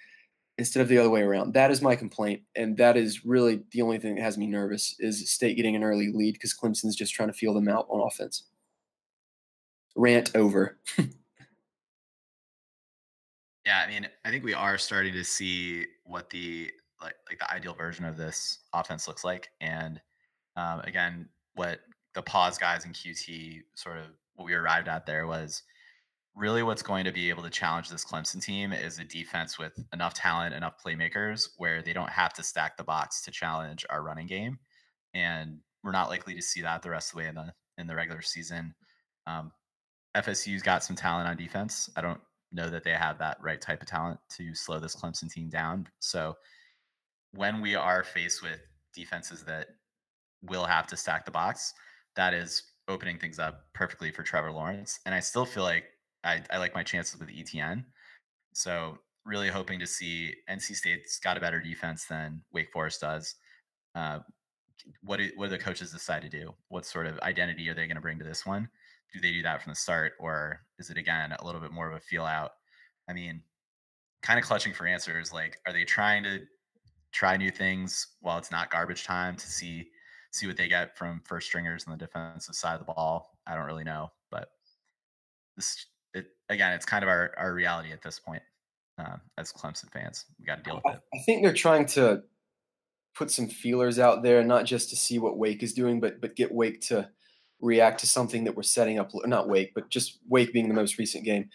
instead of the other way around. That is my complaint, and that is really the only thing that has me nervous is State getting an early lead because Clemson's just trying to feel them out on offense. Rant over. yeah, I mean, I think we are starting to see what the like like the ideal version of this offense looks like, and um, again, what the pause guys in QT sort of what we arrived at there was really what's going to be able to challenge this Clemson team is a defense with enough talent, enough playmakers where they don't have to stack the box to challenge our running game. And we're not likely to see that the rest of the way in the in the regular season. Um, FSU's got some talent on defense. I don't know that they have that right type of talent to slow this Clemson team down. So when we are faced with defenses that will have to stack the box, that is opening things up perfectly for Trevor Lawrence. And I still feel like I, I like my chances with ETN. So really hoping to see NC State's got a better defense than Wake Forest does. Uh, what do, what do the coaches decide to do? What sort of identity are they going to bring to this one? Do they do that from the start, or is it again a little bit more of a feel out? I mean, kind of clutching for answers. Like, are they trying to try new things while it's not garbage time to see see what they get from first stringers on the defensive side of the ball. I don't really know, but this it again, it's kind of our our reality at this point uh, as Clemson fans. We got to deal with it. I think they're trying to put some feelers out there, not just to see what Wake is doing, but but get Wake to react to something that we're setting up. Not Wake, but just Wake being the most recent game,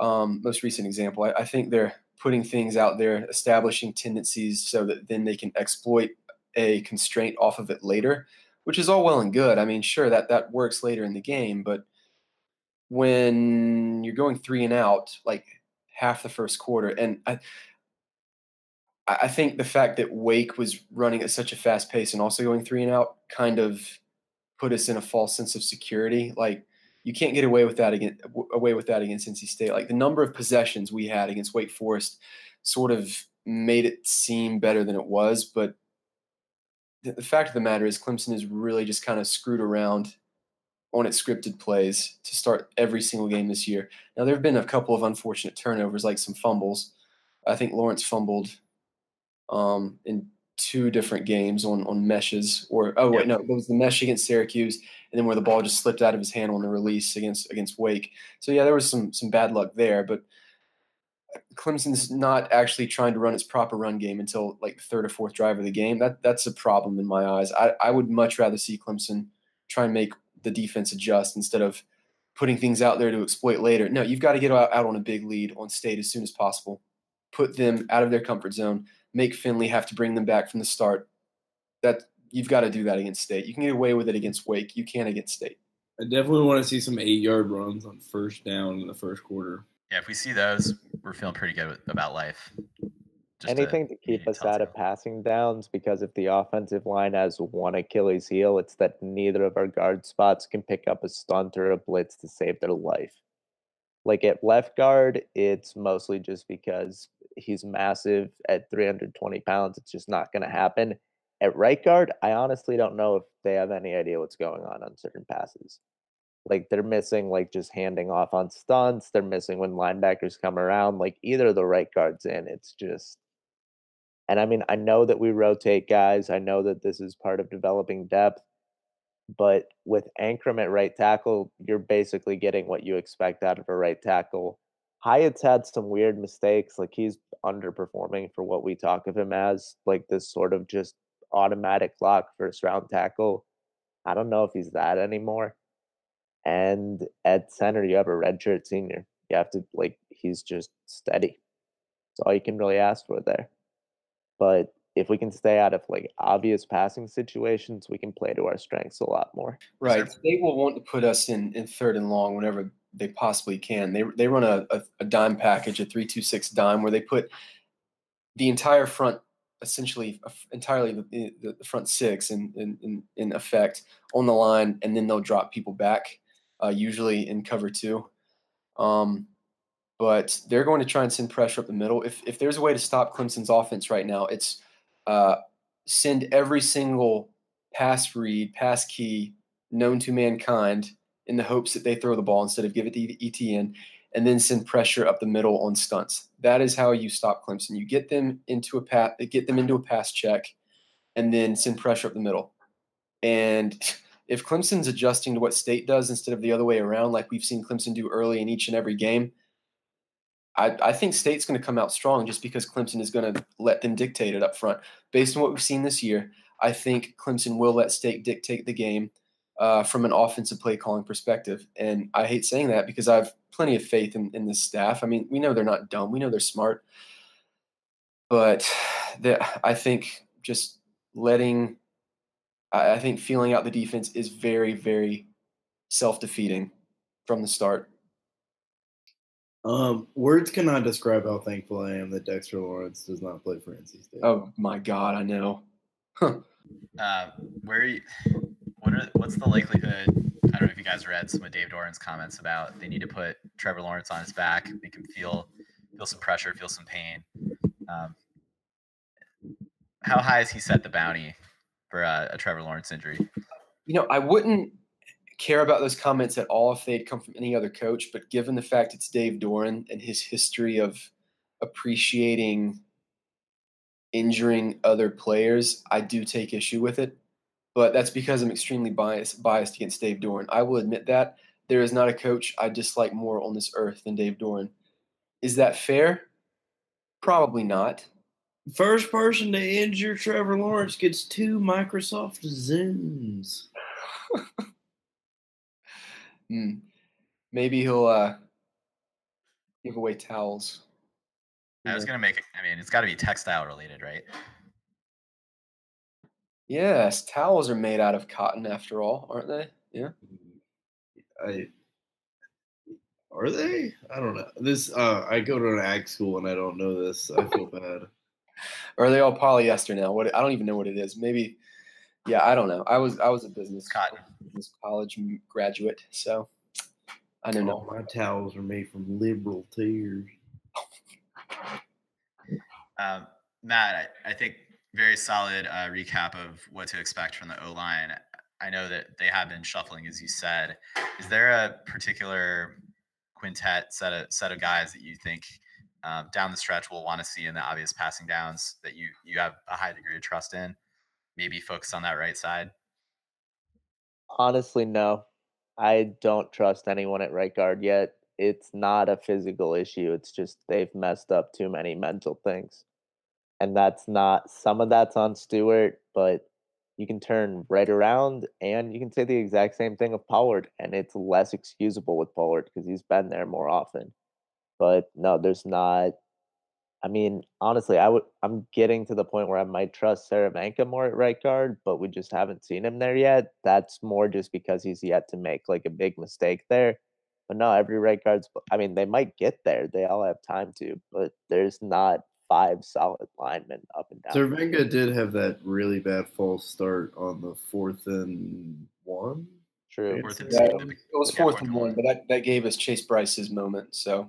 um, most recent example. I, I think they're putting things out there, establishing tendencies so that then they can exploit a constraint off of it later, which is all well and good. I mean, sure that that works later in the game, but when you're going three and out, like half the first quarter, and I, I think the fact that Wake was running at such a fast pace and also going three and out kind of put us in a false sense of security. Like you can't get away with that against away with that against NC State. Like the number of possessions we had against Wake Forest sort of made it seem better than it was, but the, the fact of the matter is Clemson is really just kind of screwed around on its scripted plays to start every single game this year. Now there have been a couple of unfortunate turnovers, like some fumbles. I think Lawrence fumbled um, in two different games on on meshes, or oh wait, no, it was the mesh against Syracuse, and then where the ball just slipped out of his hand on the release against against Wake. So yeah, there was some some bad luck there, but uh, Clemson's not actually trying to run its proper run game until like the third or fourth drive of the game. That that's a problem in my eyes. I, I would much rather see Clemson try and make the defense adjust instead of putting things out there to exploit later. No, you've got to get out, out on a big lead on state as soon as possible. Put them out of their comfort zone. Make Finley have to bring them back from the start. That you've got to do that against state. You can get away with it against Wake. You can't against state. I definitely want to see some eight yard runs on first down in the first quarter. Yeah, if we see those, we're feeling pretty good about life. Just Anything to, to keep us out of passing downs because if the offensive line has one Achilles heel, it's that neither of our guard spots can pick up a stunt or a blitz to save their life. Like at left guard, it's mostly just because he's massive at 320 pounds. It's just not going to happen. At right guard, I honestly don't know if they have any idea what's going on on certain passes. Like they're missing like just handing off on stunts. They're missing when linebackers come around. Like either the right guards in, it's just. And I mean, I know that we rotate guys. I know that this is part of developing depth. But with Anchrum at right tackle, you're basically getting what you expect out of a right tackle. Hyatt's had some weird mistakes. Like he's underperforming for what we talk of him as, like this sort of just automatic lock first round tackle. I don't know if he's that anymore. And at center, you have a redshirt senior. You have to like he's just steady. That's all you can really ask for there. But if we can stay out of like obvious passing situations, we can play to our strengths a lot more. Right. They will want to put us in, in third and long whenever they possibly can. They they run a, a, a dime package, a three two six dime, where they put the entire front essentially entirely the, the, front six in, in, in effect on the line, and then they'll drop people back uh, usually in cover two. Um, but they're going to try and send pressure up the middle. If, if there's a way to stop Clemson's offense right now, it's uh, send every single pass read, pass key known to mankind in the hopes that they throw the ball instead of give it to the ETN, and then send pressure up the middle on stunts. That is how you stop Clemson. You get them into a pass, get them into a pass check, and then send pressure up the middle. And if Clemson's adjusting to what State does instead of the other way around, like we've seen Clemson do early in each and every game, I, I think State's going to come out strong just because Clemson is going to let them dictate it up front. Based on what we've seen this year, I think Clemson will let State dictate the game uh, from an offensive play calling perspective. And I hate saying that because I have plenty of faith in, in this staff. I mean, we know they're not dumb, we know they're smart. But I think just letting I, I think feeling out the defense is very, very self defeating from the start. Um, words cannot describe how thankful I am that Dexter Lawrence does not play for NC State. Oh my God, I know. Huh. Uh, where, you, what what's the likelihood? I don't know if you guys read some of Dave Doeren's comments about they need to put Trevor Lawrence on his back, make him feel feel some pressure, feel some pain. Um, how high has he set the bounty for a Trevor Lawrence injury. You know, I wouldn't care about those comments at all if they'd come from any other coach, but given the fact it's Dave Doeren and his history of appreciating injuring other players, I do take issue with it. But that's because I'm extremely biased biased against Dave Doeren. I will admit that. There is not a coach I dislike more on this earth than Dave Doeren. Is that fair? Probably not. First person to injure Trevor Lawrence gets two Microsoft Zooms. hmm. Maybe he'll uh, give away towels. I was gonna make it. I mean, it's got to be textile related, right? Yes, towels are made out of cotton after all, aren't they? Yeah. I are they? I don't know. This uh I go to an ag school and I don't know this. I feel bad are they all polyester now? What I don't even know what it is. Maybe, yeah, I don't know. I was I was a business cotton business college graduate, so I don't know. All my towels are made from liberal tears. Um, Matt, I, I think very solid uh, recap of what to expect from the O line. I know that they have been shuffling, as you said. Is there a particular quintet set of set of guys that you think um, down the stretch we'll want to see in the obvious passing downs that you you have a high degree of trust in? Maybe focus on that right side. Honestly, no. I don't trust anyone at right guard yet. It's not a physical issue. It's just they've messed up too many mental things. And that's not some of that's on Stewart, but you can turn right around and you can say the exact same thing of Pollard, and it's less excusable with Pollard because he's been there more often. But no, there's not I mean, honestly, I would I'm getting to the point where I might trust Cervenka more at right guard, but we just haven't seen him there yet. That's more just because he's yet to make like a big mistake there. But no, every right guard's I mean, they might get there. They all have time to, but there's not five solid linemen up and down. Cervenka did have that really bad false start on the fourth and one. True. Fourth and Yeah, two. it was Yeah, fourth and one, but that, that gave us Chase Brice's moment. So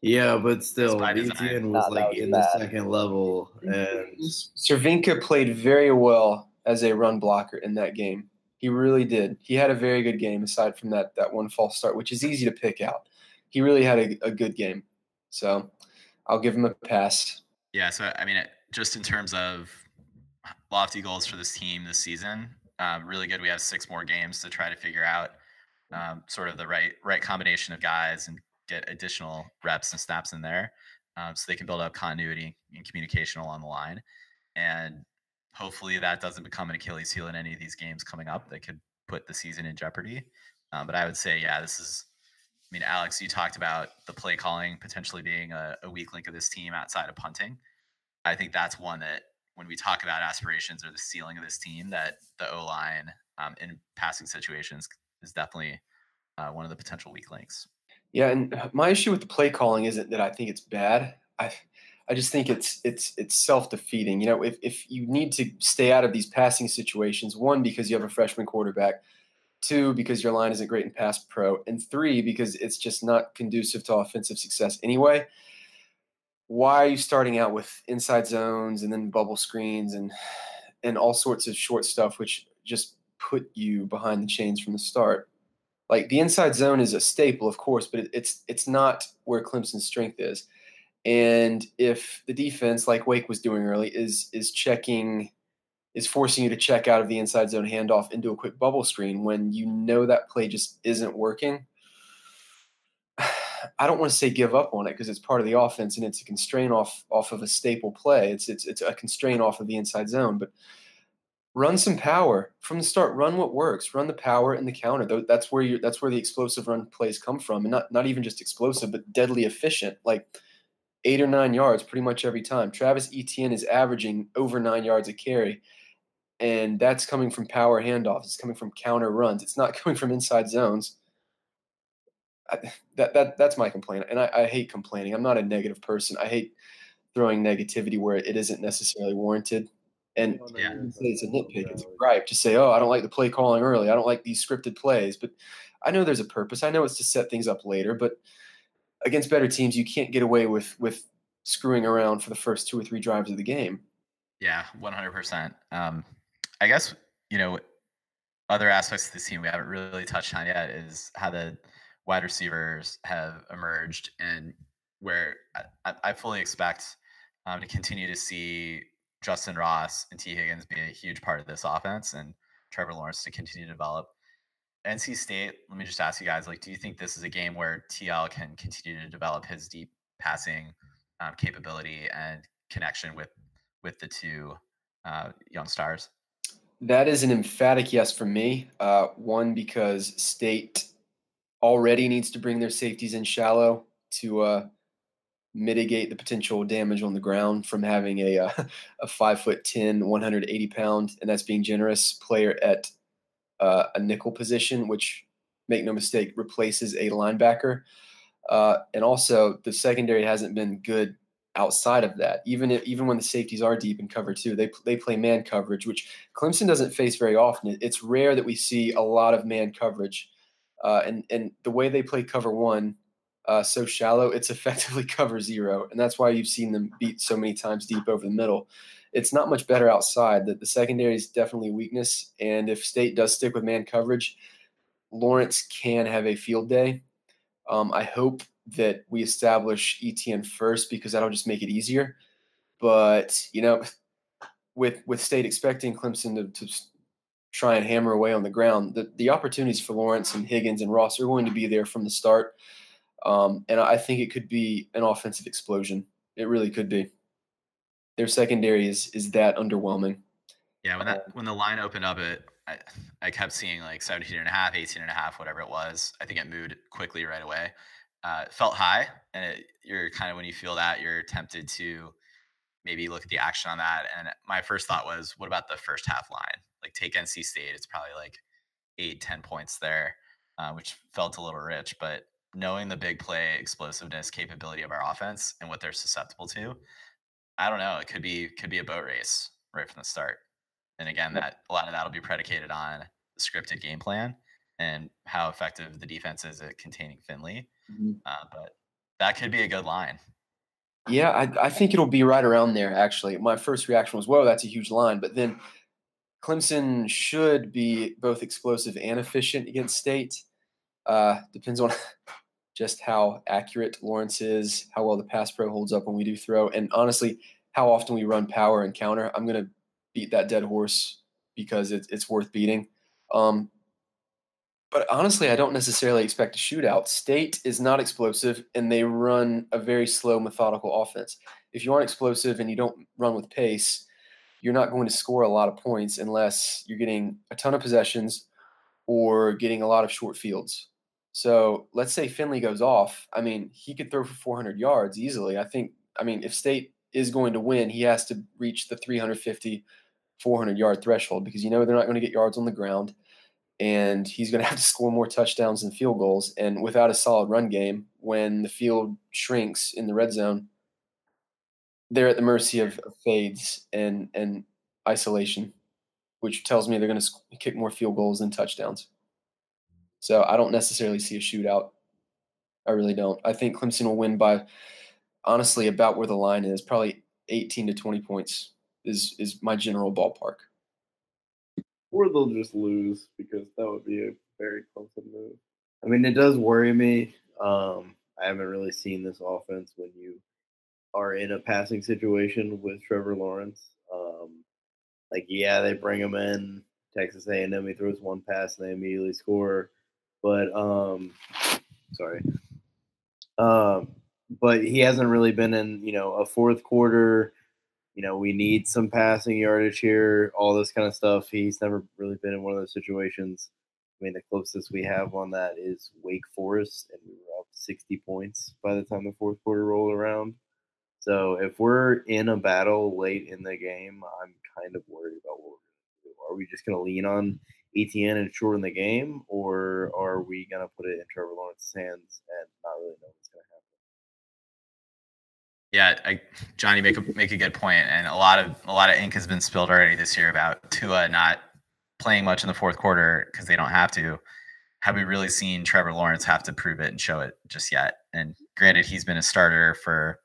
Yeah, but still, by design. Nah, was that like was in bad. the second level, and mm-hmm. Cervenka played very well as a run blocker in that game. He really did. He had a very good game aside from that that one false start, which is easy to pick out. He really had a, a good game. So I'll give him a pass. Yeah, so I mean, it, just in terms of lofty goals for this team this season, um, really good. We have six more games to try to figure out um, sort of the right right combination of guys and get additional reps and snaps in there, um, so they can build up continuity and communication along the line. And hopefully, that doesn't become an Achilles heel in any of these games coming up that could put the season in jeopardy. Um, but I would say, yeah, this is. I mean, Alex, you talked about the play calling potentially being a, a weak link of this team outside of punting. I think that's one that when we talk about aspirations or the ceiling of this team, that the O line um, in passing situations is definitely uh, one of the potential weak links. Yeah, and my issue with the play calling isn't that I think it's bad. I I just think it's it's it's self defeating. You know, if if you need to stay out of these passing situations, one because you have a freshman quarterback, two because your line isn't great in pass pro, and three because it's just not conducive to offensive success anyway. Why are you starting out with inside zones and then bubble screens and and all sorts of short stuff, which just put you behind the chains from the start? like the inside zone is a staple, of course, but it, it's it's not where Clemson's strength is. And if the defense, like Wake was doing early, is is checking, is forcing you to check out of the inside zone handoff into a quick bubble screen when you know that play just isn't working, I don't want to say give up on it because it's part of the offense and it's a constraint off off of a staple play. It's it's it's a constraint off of the inside zone, but run some power from the start. Run what works. Run the power and the counter. That's where you. That's where the explosive run plays come from, and not not even just explosive, but deadly efficient. Like eight or nine yards pretty much every time. Travis Etienne is averaging over nine yards a carry, and that's coming from power handoffs. It's coming from counter runs. It's not coming from inside zones. I, that that that's my complaint, and I, I hate complaining. I'm not a negative person. I hate throwing negativity where it isn't necessarily warranted. And Yeah. you can say it's a nitpick. It's a gripe. Just say, "Oh, I don't like the play calling early. I don't like these scripted plays." But I know there's a purpose. I know it's to set things up later. But against better teams, you can't get away with with screwing around for the first two or three drives of the game. Yeah, one hundred percent. Um, I guess you know other aspects of this team we haven't really touched on yet is how the wide receivers have emerged and where I- I, fully expect um, to continue to see Justyn Ross and Tee Higgins be a huge part of this offense and Trevor Lawrence to continue to develop. NC State, let me just ask you guys, like, do you think this is a game where TL can continue to develop his deep passing um, capability and connection with with the two uh, young stars? That is an emphatic yes for me. Uh, one because State already needs to bring their safeties in shallow to uh, mitigate the potential damage on the ground from having a uh, a five foot 10, 180 pound, and that's being generous player at uh, a nickel position, which make no mistake replaces a linebacker. Uh, and also the secondary hasn't been good outside of that. Even if, even when the safeties are deep in cover two, they they play man coverage, which Clemson doesn't face very often. It's rare that we see a lot of man coverage Uh, and and the way they play cover one, uh, so shallow, it's effectively cover zero, and that's why you've seen them beat so many times deep over the middle. It's not much better outside. That the secondary is definitely a weakness, and if State does stick with man coverage, Lawrence can have a field day. Um, I hope that we establish ETN first because that'll just make it easier. But you know, with with State expecting Clemson to, to try and hammer away on the ground, the, the opportunities for Lawrence and Higgins and Ross are going to be there from the start. Um, and I think it could be an offensive explosion. It really could be. Their secondary is is that underwhelming. Yeah, when that when the line opened up, it I, I kept seeing like 17 and a half, 18 and a half, whatever it was. I think it moved quickly right away. Uh, it felt high, and it, you're kind of when you feel that, you're tempted to maybe look at the action on that. And my first thought was, what about the first half line? Like take NC State, it's probably like eight, ten points there, uh, which felt a little rich. But knowing the big play explosiveness capability of our offense and what they're susceptible to, I don't know. It could be could be a boat race right from the start. And again, that a lot of that will be predicated on the scripted game plan and how effective the defense is at containing Finley. Mm-hmm. Uh, but that could be a good line. Yeah, I, I think it'll be right around there. Actually, my first reaction was, "Whoa, that's a huge line." But then Clemson should be both explosive and efficient against State. Uh, depends on just how accurate Lawrence is, how well the pass pro holds up when we do throw, and honestly, how often we run power and counter. I'm going to beat that dead horse because it's it's worth beating. Um, but honestly, I don't necessarily expect a shootout. State is not explosive, and they run a very slow, methodical offense. If you aren't explosive and you don't run with pace, you're not going to score a lot of points unless you're getting a ton of possessions or getting a lot of short fields. So let's say Finley goes off. I mean, he could throw for 400 yards easily. I think, I mean, if State is going to win, he has to reach the 350, 400 yard threshold because you know they're not going to get yards on the ground. And he's going to have to score more touchdowns and field goals. And without a solid run game, when the field shrinks in the red zone, they're at the mercy of, of fades and, and isolation, which tells me they're going to kick more field goals than touchdowns. So I don't necessarily see a shootout. I really don't. I think Clemson will win by honestly about where the line is, probably 18 to 20 points is is my general ballpark. Or they'll just lose because that would be a very Clemson move. I mean, it does worry me. Um, I haven't really seen this offense when you are in a passing situation with Trevor Lawrence. Um, like, yeah, they bring him in Texas A&M. He throws one pass and they immediately score. But um, sorry. Um, but he hasn't really been in you know a fourth quarter. You know, we need some passing yardage here, all this kind of stuff. He's never really been in one of those situations. I mean, the closest we have on that is Wake Forest, and we were up 60 points by the time the fourth quarter rolled around. So if we're in a battle late in the game, I'm kind of worried about what we're going to do. Are we just going to lean on ETN and shorten the game, or are we going to put it in Trevor Lawrence's hands and not really know Yeah, I, Johnny, make a make a good point, and a lot of a lot of ink has been spilled already this year about Tua not playing much in the fourth quarter because they don't have to. Have we really seen Trevor Lawrence have to prove it and show it just yet? And granted, he's been a starter for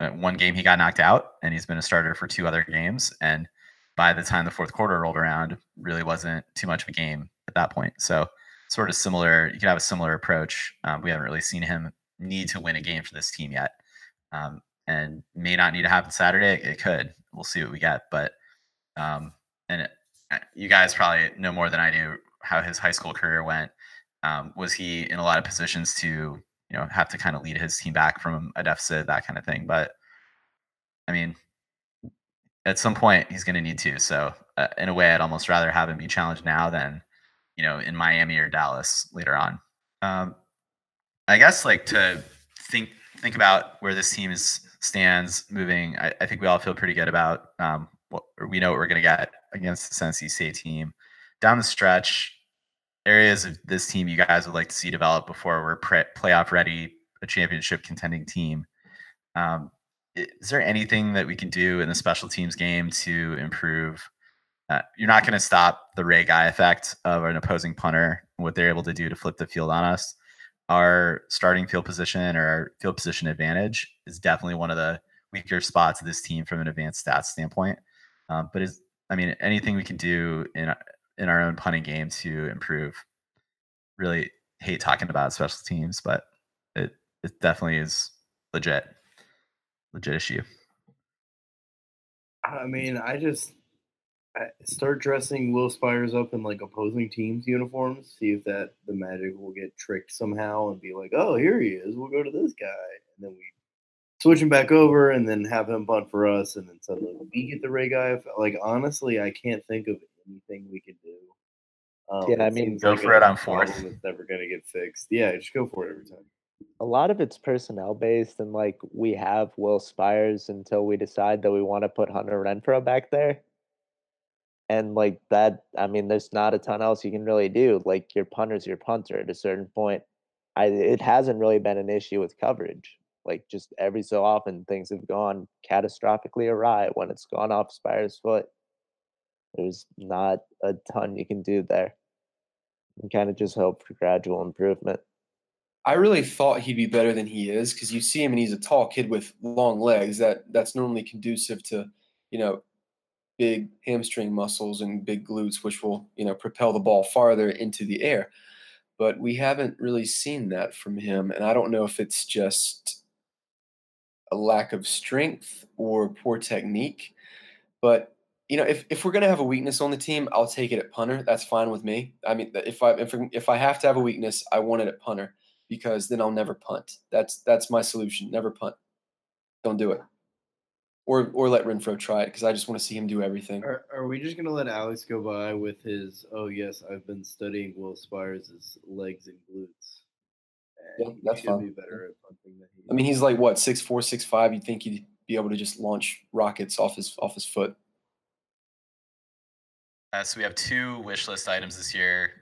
uh, one game he got knocked out, and he's been a starter for two other games, and by the time the fourth quarter rolled around, really wasn't too much of a game at that point. So, sort of similar, you could have a similar approach. Um, we haven't really seen him need to win a game for this team yet, um, and may not need to happen Saturday. It could. We'll see what we get. But, um, and it, you guys probably know more than I do how his high school career went. Um, was he in a lot of positions to, you know, have to kind of lead his team back from a deficit, that kind of thing? But, I mean, at some point he's going to need to. So uh, in a way, I'd almost rather have him be challenged now than you know in Miami or Dallas later on. Um, I guess like to think think about where this team is stands moving. I, I think we all feel pretty good about um, what we know what we're going to get against the NC State team down the stretch. Areas of this team you guys would like to see develop before we're pre- playoff ready, a championship contending team. Um, is there anything that we can do in the special teams game to improve? Uh, you're not going to stop the Ray Guy effect of an opposing punter what they're able to do to flip the field on us. Our starting field position or our field position advantage is definitely one of the weaker spots of this team from an advanced stats standpoint. Um, but is I mean anything we can do in in our own punting game to improve. Really hate talking about special teams, but it it definitely is legit legit issue. I mean, I just start dressing Will Spiers up in like opposing teams' uniforms. See if that the Magic will get tricked somehow and be like, "Oh, here he is. We'll go to this guy," and then we switch him back over and then have him bunt for us, and then suddenly we get the Ray Guy. Like honestly, I can't think of anything we can do. Um, yeah, I mean, go like for it on fourth. It's never gonna get fixed. Yeah, just go for it every time a lot of it's personnel based and like we have Will Spiers until we decide that we want to put Hunter Renfrow back there. And like that, I mean, there's not a ton else you can really do. Like your punter's your punter at a certain point. I it hasn't really been an issue with coverage. Like just every so often things have gone catastrophically awry when it's gone off Spiers' foot. There's not a ton you can do there. You kind of just hope for gradual improvement. I really thought he'd be better than he is because you see him and he's a tall kid with long legs. That that's normally conducive to, you know, big hamstring muscles and big glutes, which will you know propel the ball farther into the air. But we haven't really seen that from him, and I don't know if it's just a lack of strength or poor technique. But you know, if, if we're gonna have a weakness on the team, I'll take it at punter. That's fine with me. I mean, if I if if I have to have a weakness, I want it at punter because then I'll never punt. That's that's my solution. Never punt. Don't do it. Or or let Renfrow try it because I just want to see him do everything. Are, are we just gonna let Alex go by with his? Oh yes, I've been studying Will Spiers' legs and glutes. And yeah, that's fine. Be better at punting than he. I mean, he's like what six four, six five. You'd think he'd be able to just launch rockets off his off his foot. Uh, so we have two wish list items this year.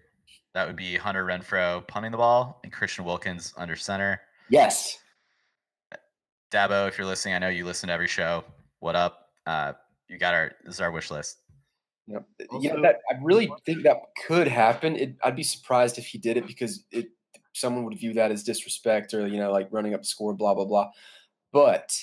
That would be Hunter Renfrow punting the ball and Christian Wilkins under center. Yes. Dabo, if you're listening, I know you listen to every show. What up? Uh, you got our this is our wish list. Yep. Also, yeah, that, I really think that could happen. It, I'd be surprised if he did it because it someone would view that as disrespect or you know like running up the score, blah blah blah. But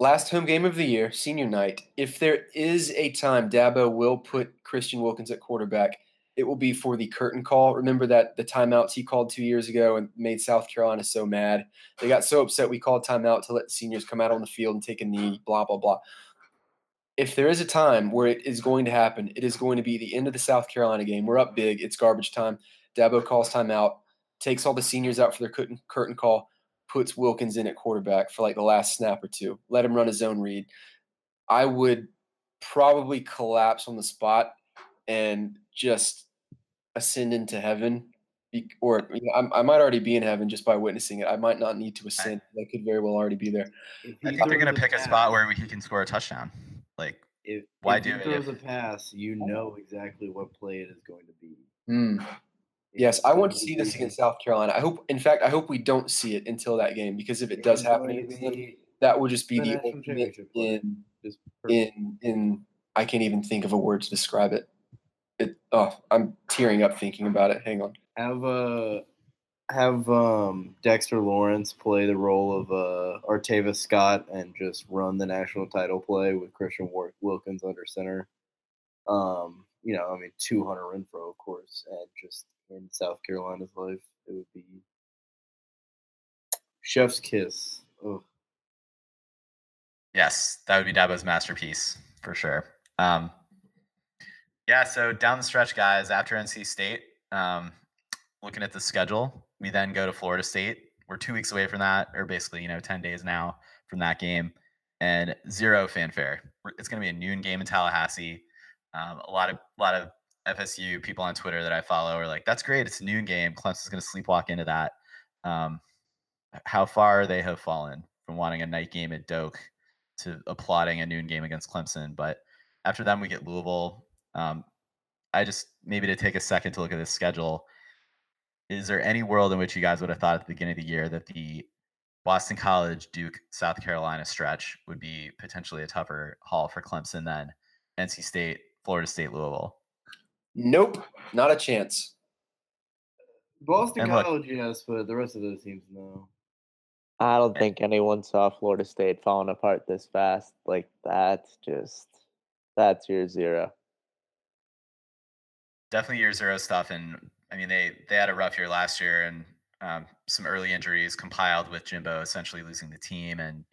last home game of the year, senior night. If there is a time Dabo will put Christian Wilkins at quarterback, it will be for the curtain call. Remember that the timeouts he called two years ago and made South Carolina so mad. They got so upset we called timeout to let the seniors come out on the field and take a knee, blah, blah, blah. If there is a time where it is going to happen, it is going to be the end of the South Carolina game. We're up big. It's garbage time. Dabo calls timeout, takes all the seniors out for their curtain, curtain call, puts Wilkins in at quarterback for like the last snap or two. Let him run his own read. I would probably collapse on the spot and just ascend into heaven, or you know, I, I, might already be in heaven just by witnessing it. I might not need to ascend. I could very well already be there. I think they're going to pick a spot where he can score a touchdown. Like, if, why if do he it? throws a pass, you know exactly what play it is going to be. Mm. Yes, I want to see this against South Carolina. I hope, in fact, I hope we don't see it until that game because if it does happen, that would just be the ultimate in in in. I can't even think of a word to describe it it oh i'm tearing up thinking about it. Hang on. Have uh have um dexter lawrence play the role of uh artavis scott and just run the national title play with christian wilkins under center? Um you know i mean 200 Renfrow, of course and just in south carolina's life it would be chef's kiss. Oh yes that would be dabo's masterpiece for sure. Um yeah, so down the stretch, guys, after NC State, um, looking at the schedule, we then go to Florida State. We're two weeks away from that, or basically, you know, 10 days now from that game, and zero fanfare. It's going to be a noon game in Tallahassee. Um, a lot of a lot of FSU people on Twitter that I follow are like, "That's great. It's a noon game. Clemson's going to sleepwalk into that." Um, how far they have fallen from wanting a night game at Doak to applauding a noon game against Clemson. But after them, we get Louisville, um, I just maybe to take a second to look at this schedule. Is there any world in which you guys would have thought at the beginning of the year that the Boston College, Duke, South Carolina stretch would be potentially a tougher haul for Clemson than NC State, Florida State, Louisville? Nope, not a chance. Boston And look- College, yes, but the rest of those teams, no. I don't think anyone saw Florida State falling apart this fast. Like that's just that's your zero. Definitely year zero stuff. And I mean, they they had a rough year last year, and um, some early injuries compiled with Jimbo essentially losing the team. And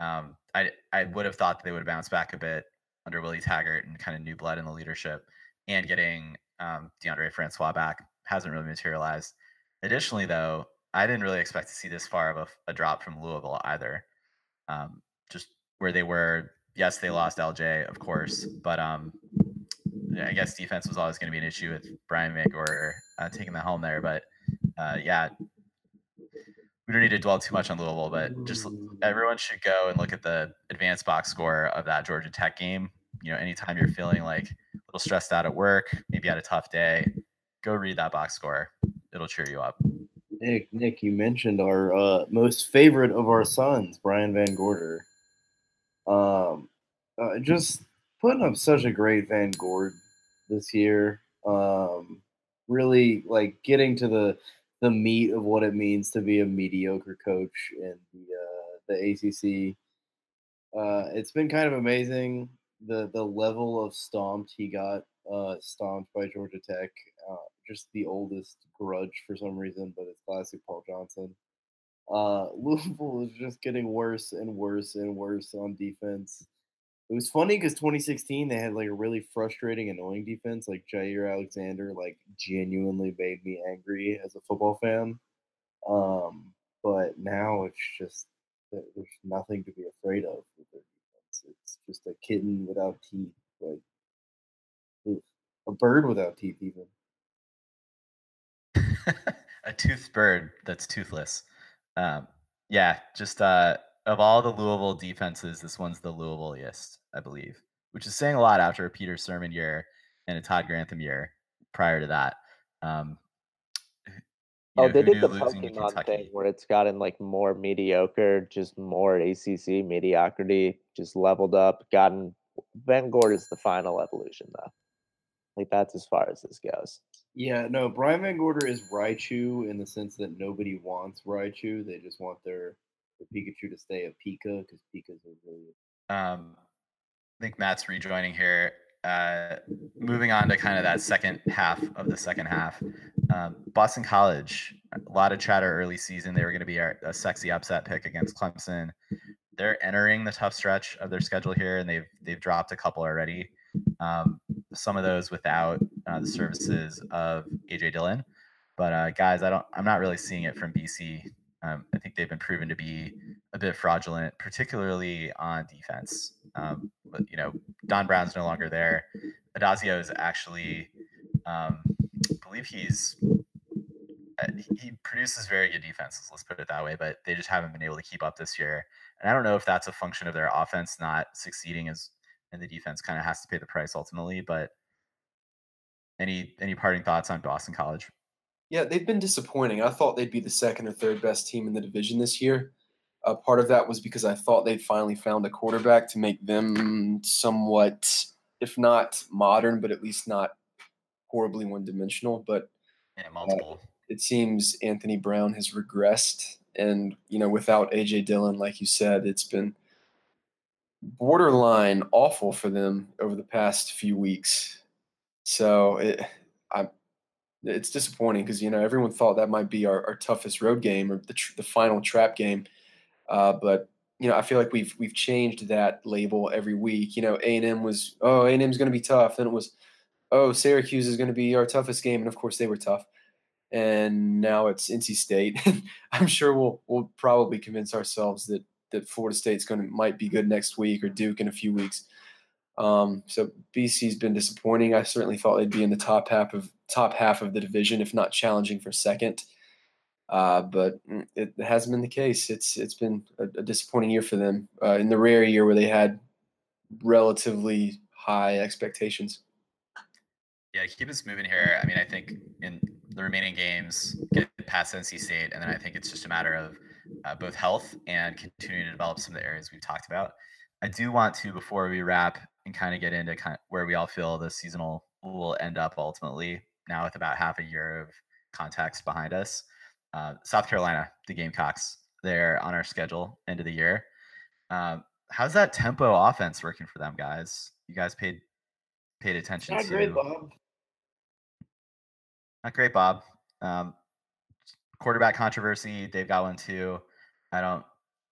um, I I would have thought that they would have bounced back a bit under Willie Taggart and kind of new blood in the leadership, and getting um, Deondre Francois back hasn't really materialized. Additionally, though, I didn't really expect to see this far of a, a drop from Louisville either. Um, just where they were, yes, they lost LJ, of course, but um, I guess defense was always going to be an issue with Brian VanGorder uh, taking the helm there. But uh, yeah, we don't need to dwell too much on Louisville, but just everyone should go and look at the advanced box score of that Georgia Tech game. You know, anytime you're feeling like a little stressed out at work, maybe had a tough day, go read that box score. It'll cheer you up. Nick, Nick, you mentioned our uh, most favorite of our sons, Brian VanGorder. Um, uh, just putting up such a great Van Gord this year. Um, really like getting to the the meat of what it means to be a mediocre coach in the uh, the ACC. Uh, it's been kind of amazing the the level of stomped he got uh, stomped by Georgia Tech. Uh, just the oldest grudge for some reason, but it's classic Paul Johnson. Uh, Louisville is just getting worse and worse and worse on defense. It was funny because 2016 they had like a really frustrating, annoying defense. Like Jaire Alexander, like genuinely made me angry as a football fan. Um, but now it's just there's nothing to be afraid of with their defense. It's just a kitten without teeth, like oof, a bird without teeth, even. a toothed bird that's toothless. Um, yeah, just uh, of all the Louisville defenses, this one's the Louisvilleiest, I believe, which is saying a lot after a Peter Sirmon year and a Todd Grantham year prior to that. Um, Oh, know, they did the knew losing to Pokemon thing where it's gotten like more mediocre, just more ACC mediocrity, just leveled up. Gotten Van Gord is the final evolution though. Like that's as far as this goes. Yeah, no, Brian VanGorder is Raichu in the sense that nobody wants Raichu. They just want their, their Pikachu to stay a Pika because Pikas are really Um, I think Matt's rejoining here. Uh, moving on to kind of that second half of the second half. Um, Boston College, a lot of chatter early season. They were going to be our, a sexy upset pick against Clemson. They're entering the tough stretch of their schedule here, and they've they've dropped a couple already. Um, some of those without uh, the services of AJ Dillon. But uh, guys, I don't. I'm not really seeing it from BC. Um, I think they've been proven to be a bit fraudulent, particularly on defense. Um, but you know, Don Brown's no longer there. Addazio is actually, um, I believe he's uh, he- he produces very good defenses. Let's put it that way. But they just haven't been able to keep up this year. And I don't know if that's a function of their offense not succeeding as, and the defense kind of has to pay the price ultimately. But any any parting thoughts on Boston College? Yeah, they've been disappointing. I thought they'd be the second or third best team in the division this year. Uh, part of that was because I thought they'd finally found a quarterback to make them somewhat, if not modern, but at least not horribly one dimensional. But Yeah, multiple. it seems Anthony Brown has regressed. And, you know, without AJ Dillon, like you said, it's been borderline awful for them over the past few weeks. So it, it's disappointing because, you know, everyone thought that might be our, our toughest road game or the, tr- the final trap game. Uh, but, you know, I feel like we've we've changed that label every week. You know, A and M was oh A and M's going to be tough. Then it was oh Syracuse is going to be our toughest game, and of course they were tough and now it's NC State. I'm sure we'll we'll probably convince ourselves that that Florida State's going to might be good next week or Duke in a few weeks. Um, so BC's been disappointing. I certainly thought they'd be in the top half of top half of the division, if not challenging for second. Uh, but it hasn't been the case. It's it's been a, a disappointing year for them uh, in the rare year where they had relatively high expectations. Yeah, keep us moving here. I mean, I think in the remaining games, get past NC State, and then I think it's just a matter of uh, both health and continuing to develop some of the areas we've talked about. I do want to, before we wrap and kind of get into kind of where we all feel the seasonal will end up ultimately, now with about half a year of context behind us. Uh, South Carolina, the Gamecocks, they're on our schedule end of the year. Um, how's that tempo offense working for them, guys? You guys paid paid attention Not to? great, Bob. Not great, Bob. Um, quarterback controversy. They've got one too. I don't.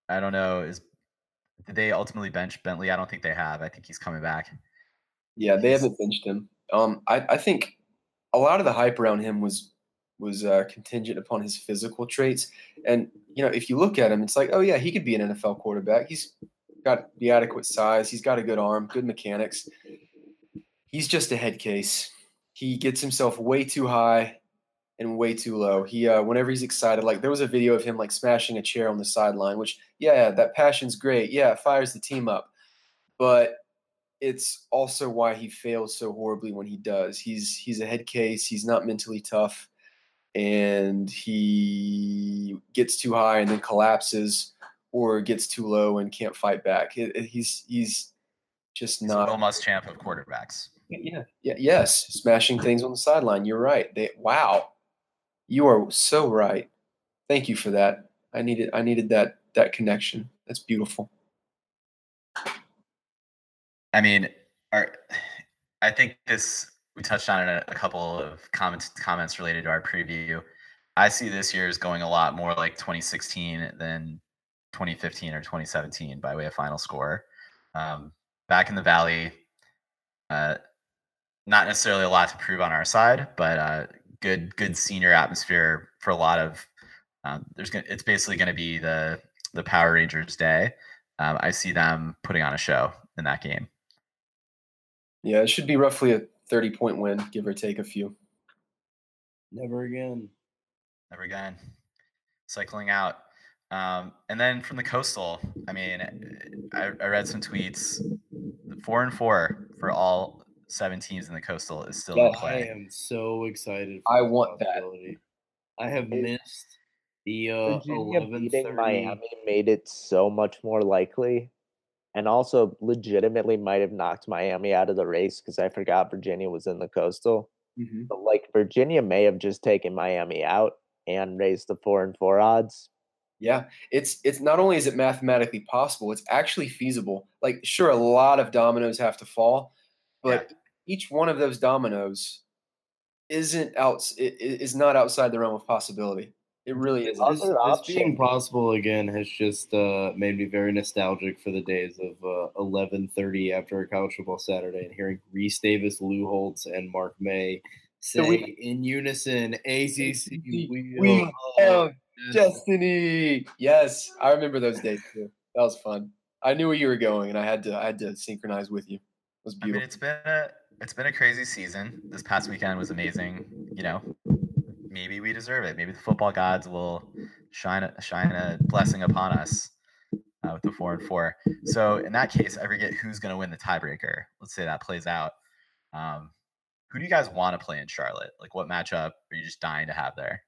I don't know. Is did they ultimately bench Bentley? I don't think they have. I think he's coming back. Yeah, they haven't benched him. Um, I, I think a lot of the hype around him was was uh, contingent upon his physical traits. And you know, if you look at him, it's like, oh yeah, he could be an NFL quarterback. He's got the adequate size. He's got a good arm, good mechanics. He's just a head case. He gets himself way too high and way too low. He uh, whenever he's excited, like there was a video of him like smashing a chair on the sideline, which yeah, that passion's great. Yeah, it fires the team up. But it's also why he fails so horribly when he does. He's he's a head case. He's not mentally tough, and he gets too high and then collapses, or gets too low and can't fight back. It- it- he's he's just He's not. a Will Muschamp of quarterbacks. Yeah, yeah, yes, smashing things on the sideline. You're right. They wow, you are so right. Thank you for that. I needed I needed that that connection. That's beautiful. I mean, our, I think this we touched on it a, a couple of comments comments related to our preview. I see this year as going a lot more like 2016 than 2015 or 2017 by way of final score. Um, back in the valley, uh, not necessarily a lot to prove on our side, but uh, good good senior atmosphere for a lot of. Um, there's gonna, it's basically going to be the the Power Rangers day. Um, I see them putting on a show in that game. Yeah, it should be roughly a 30 point win, give or take a few. Never again. Never again. Cycling out. Um, and then from the coastal, I mean, I, I read some tweets. Four and four for all seven teams in the coastal is still in Yeah, I am so excited. I want that. I have It- missed the uh, Virginia eleven beating. Miami made it so much more likely, and also legitimately might have knocked Miami out of the race because I forgot Virginia was in the coastal. Mm-hmm. But like Virginia may have just taken Miami out and raised the four and four odds. Yeah, it's it's not only is it mathematically possible, it's actually feasible. Like, sure, a lot of dominoes have to fall, but each one of those dominoes isn't out is not outside the realm of possibility. It really is. This, this being possible again has just uh, made me very nostalgic for the days of uh, eleven thirty after a college football Saturday and hearing Rece Davis, Lou Holtz, and Mark May say So we- in unison, "ACC, we, We are have this." Destiny. Yes, I remember those days too. That was fun. I knew where you were going, and I had to I had to synchronize with you. It was I mean, beautiful. it's been a it's been a crazy season. This past weekend was amazing. You know, maybe we deserve it. Maybe the football gods will shine a, shine a blessing upon us uh, with the four and four. So in that case, I forget who's going to win the tiebreaker. Let's say that plays out. Um, who do you guys want to play in Charlotte? Like, what matchup are you just dying to have there?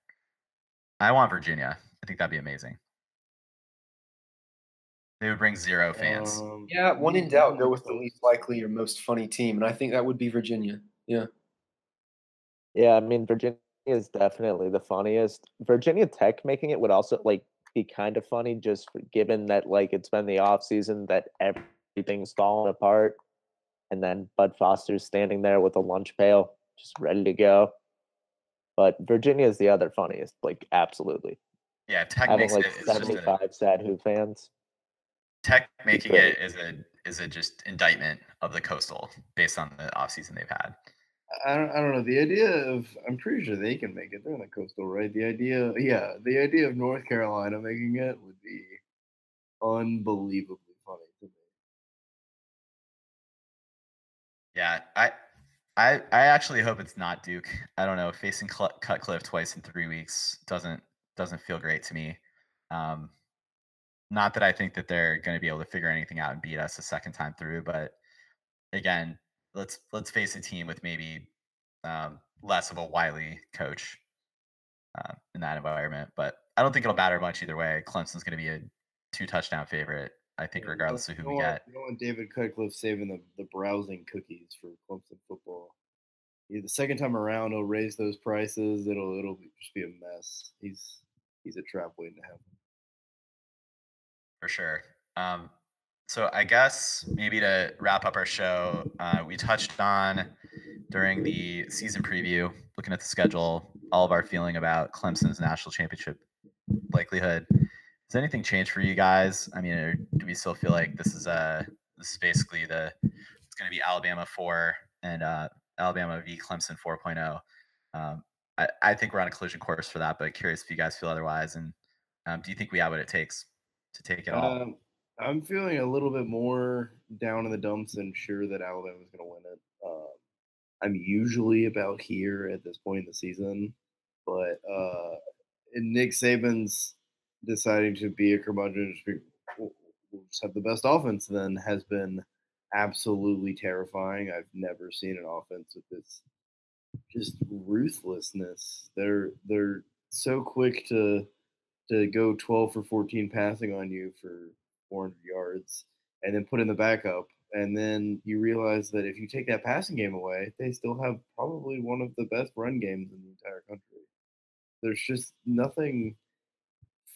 I want Virginia. I think that'd be amazing. They would bring zero fans. Um, Yeah, one in doubt, go with the least likely or most funny team, and I think that would be Virginia. Yeah. Yeah, I mean Virginia is definitely the funniest. Virginia Tech making it would also like be kind of funny just for, given that like it's been the off season that everything's falling apart, and then Bud Foster's standing there with a lunch pail just ready to go. But Virginia is the other funniest, like absolutely Yeah, Tech having makes like it. It's just seventy a, sad Who fans. Tech making it is a is a just indictment of the coastal based on the off season they've had. I don't, I don't know. The idea of I'm pretty sure they can make it. They're in the coastal, right? The idea, yeah, the idea of North Carolina making it would be unbelievably funny to me. Yeah, I I I actually hope it's not Duke. I don't know. Facing Cl- Cutcliffe twice in three weeks doesn't doesn't feel great to me. Um, not that I think that they're going to be able to figure anything out and beat us a second time through, but again, let's let's face a team with maybe um, less of a wily coach uh, in that environment. But I don't think it'll matter much either way. Clemson's going to be a two touchdown favorite. I think, regardless of who we get. You don't want David Cutcliffe saving the, the browsing cookies for Clemson football. the second time around he'll raise those prices. It'll it'll just be a mess. He's he's a trap waiting to happen. For sure. Um, so I guess maybe to wrap up our show, uh, we touched on during the season preview, looking at the schedule, all of our feeling about Clemson's national championship likelihood. Has anything changed for you guys? I mean, do we still feel like this is a this is basically the it's going to be Alabama four and uh, Alabama v Clemson 4.0? Um, I, I think we're on a collision course for that, but curious if you guys feel otherwise. And um, do you think we have what it takes to take it all? Um, I'm feeling a little bit more down in the dumps and sure that Alabama's going to win it. Um, I'm usually about here at this point in the season, but uh, Nick Saban's deciding to be a curmudgeon, we'll just have the best offense, then has been absolutely terrifying. I've never seen an offense with this just ruthlessness. They're they're so quick to to go 12 for 14 passing on you for 400 yards and then put in the backup and then you realize that if you take that passing game away, they still have probably one of the best run games in the entire country. There's just nothing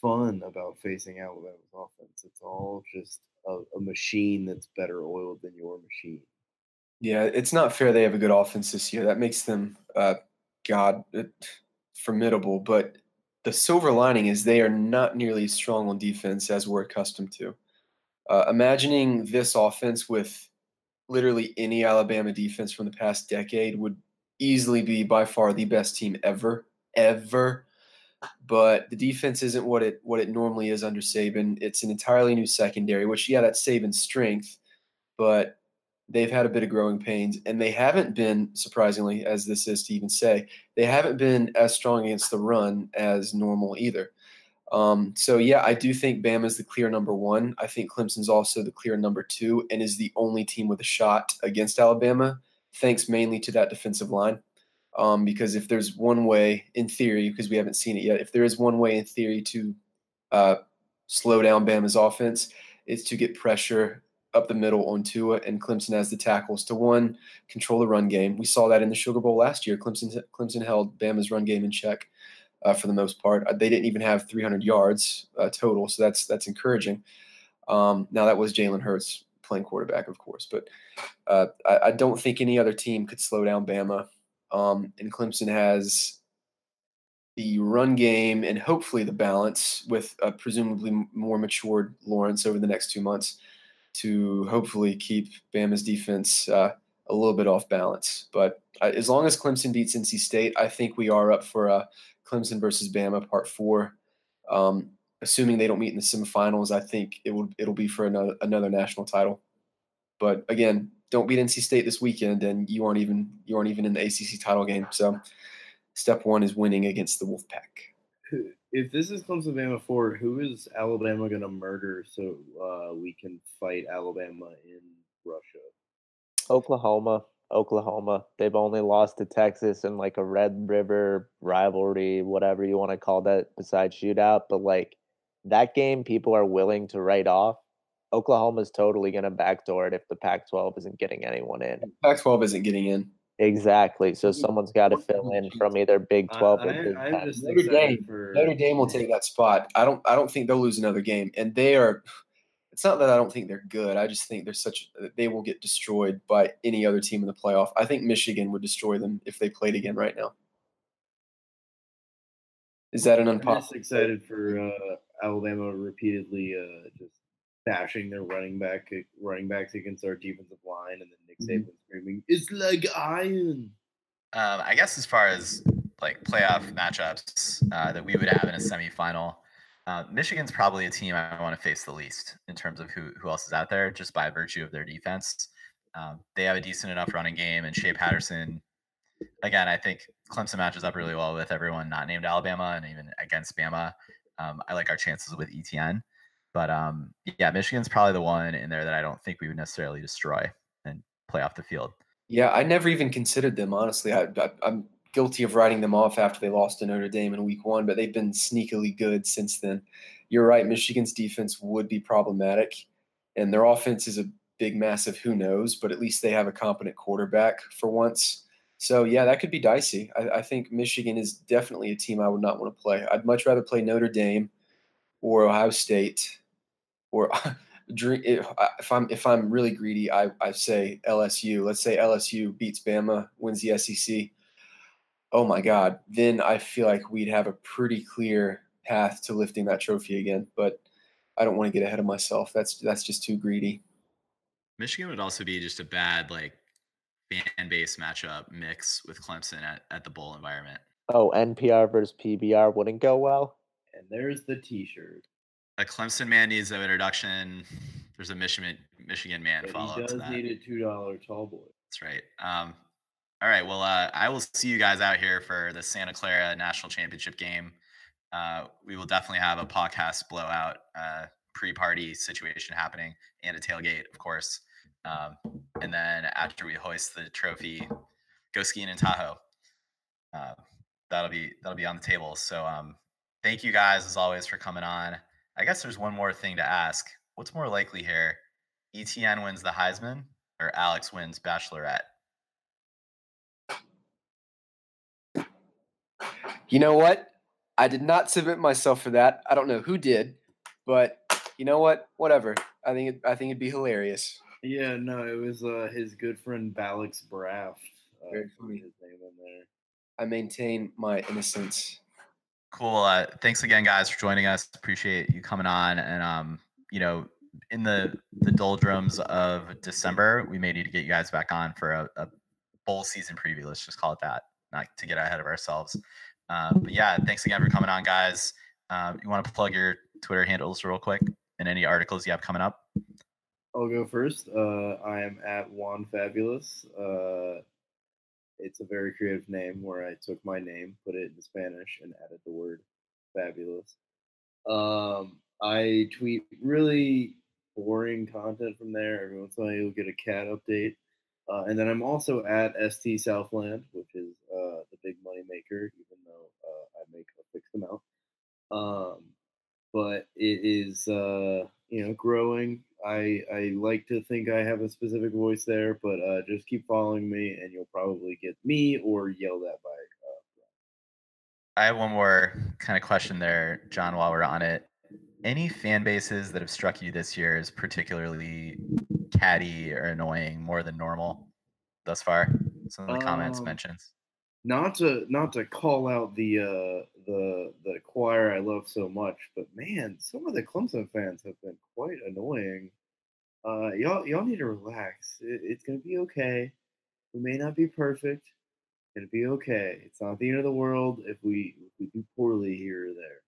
fun about facing Alabama's offense. It's all just a, a machine that's better oiled than your machine. Yeah, it's not fair they have a good offense this year. That makes them, uh, God, it, formidable. But the silver lining is they are not nearly as strong on defense as we're accustomed to. Uh, imagining this offense with literally any Alabama defense from the past decade would easily be by far the best team ever, ever. But the defense isn't what it what it normally is under Saban. It's an entirely new secondary, which yeah, that's Saban's strength, but they've had a bit of growing pains, and they haven't been surprisingly, as this is to even say, they haven't been as strong against the run as normal either. Um, so yeah, I do think Bama is the clear number one. I think Clemson's also the clear number two, and is the only team with a shot against Alabama, thanks mainly to that defensive line. Um, because if there's one way, in theory, because we haven't seen it yet, if there is one way in theory to uh, slow down Bama's offense, it's to get pressure up the middle on Tua, and Clemson has the tackles to one control the run game. We saw that in the Sugar Bowl last year. Clemson Clemson held Bama's run game in check uh, for the most part. Uh, they didn't even have 300 yards uh, total, so that's that's encouraging. Um, now that was Jalen Hurts playing quarterback, of course, but uh, I, I, don't think any other team could slow down Bama. Um, and Clemson has the run game and hopefully the balance with a presumably more matured Lawrence over the next two months to hopefully keep Bama's defense uh, a little bit off balance. But uh, as long as Clemson beats NC State, I think we are up for a Clemson versus Bama, Part Four. Um, assuming they don't meet in the semifinals, I think it will it'll be for another another national title. But again, don't beat NC State this weekend, and you aren't even you aren't even in the ACC title game. So, step one is winning against the Wolfpack. If this is Clemson Bama four, who is Alabama going to murder so uh, we can fight Alabama in Russia? Oklahoma. Oklahoma. They've only lost to Texas in like a Red River rivalry, whatever you want to call that, besides shootout. But like that game, people are willing to write off. Oklahoma's totally going to backdoor it if the Pac 12 isn't getting anyone in. Pac 12 isn't getting in. Exactly. So someone's got to fill in from either Big 12 or Big I, 10. Notre Dame, for... Notre Dame will take that spot. I don't. I don't think they'll lose another game, and they are it's not that I don't think they're good. I just think they're such they will get destroyed by any other team in the playoff. I think Michigan would destroy them if they played again right now. Is that an unpopular? I'm just excited for uh, Alabama repeatedly uh, just bashing their running back running backs against our defensive line, and then Nick mm-hmm. Saban screaming, "It's like iron." Um, I guess as far as like playoff matchups uh, that we would have in a semifinal. Uh, Michigan's probably a team I want to face the least in terms of who who else is out there, just by virtue of their defense. Um, they have a decent enough running game, and Shea Patterson. Again, I think Clemson matches up really well with everyone not named Alabama, and even against Bama. Um, I like our chances with ETN, but um, yeah, Michigan's probably the one in there that I don't think we would necessarily destroy and play off the field. Yeah, I never even considered them honestly. I, I, I'm guilty of writing them off after they lost to Notre Dame in week one, but they've been sneakily good since then. You're right, Michigan's defense would be problematic, and their offense is a big, massive who knows, but at least they have a competent quarterback for once. So yeah, that could be dicey. I, I think Michigan is definitely a team I would not want to play. I'd much rather play Notre Dame or Ohio State or if I'm if I'm really greedy, I I say LSU. Let's say LSU beats Bama, wins the SEC. Oh my God! Then I feel like we'd have a pretty clear path to lifting that trophy again. But I don't want to get ahead of myself. That's that's just too greedy. Michigan would also be just a bad like fan base matchup mix with Clemson at, at the bowl environment. Oh, NPR versus PBR wouldn't go well. And there's the T-shirt. A Clemson man needs an introduction. There's a Michigan Michigan man but follow. He does need a two dollar tall boy. That's right. Um, all right. Well, uh, I will see you guys out here for the Santa Clara National Championship game. Uh, we will definitely have a podcast blowout uh, pre-party situation happening and a tailgate, of course. Um, and then after we hoist the trophy, go skiing in Tahoe. Uh, that'll be that'll be on the table. So um, thank you guys as always for coming on. I guess there's one more thing to ask. What's more likely here? ETN wins the Heisman or Alex wins Bachelorette? You know what? I did not submit myself for that. I don't know who did, but you know what? Whatever. I think it, I think it'd be hilarious. Yeah, no, it was uh, his good friend Balix Braff. Uh, Very funny. His name in there. I maintain my innocence. Cool. Uh, thanks again, guys, for joining us. Appreciate you coming on. And um, you know, in the the doldrums of December, we may need to get you guys back on for a, a bowl season preview. Let's just call it that, not to get ahead of ourselves. Um, but yeah, thanks again for coming on, guys. Um, you want to plug your Twitter handles real quick and any articles you have coming up? I'll go first. Uh, I am at Juan Fabulous. Uh, it's a very creative name where I took my name, put it in Spanish, and added the word fabulous. Um, I tweet really boring content from there. Every once in a while, you'll get a cat update. Uh, and then I'm also at ST Southland, which is uh, the big money maker, even uh, I make a fixed amount. Um, but it is, uh, you know, growing. I I like to think I have a specific voice there, but uh, just keep following me, and you'll probably get me or yelled at by. Uh, I have one more kind of question there, John. While we're on it, any fan bases that have struck you this year as particularly catty or annoying more than normal thus far? Some of the comments Um, mentions. Not to not to call out the uh, the the choir I love so much, but man, some of the Clemson fans have been quite annoying. Uh, y'all y'all need to relax. It, it's gonna be okay. We may not be perfect. It's gonna be okay. It's not the end of the world if we if we do poorly here or there.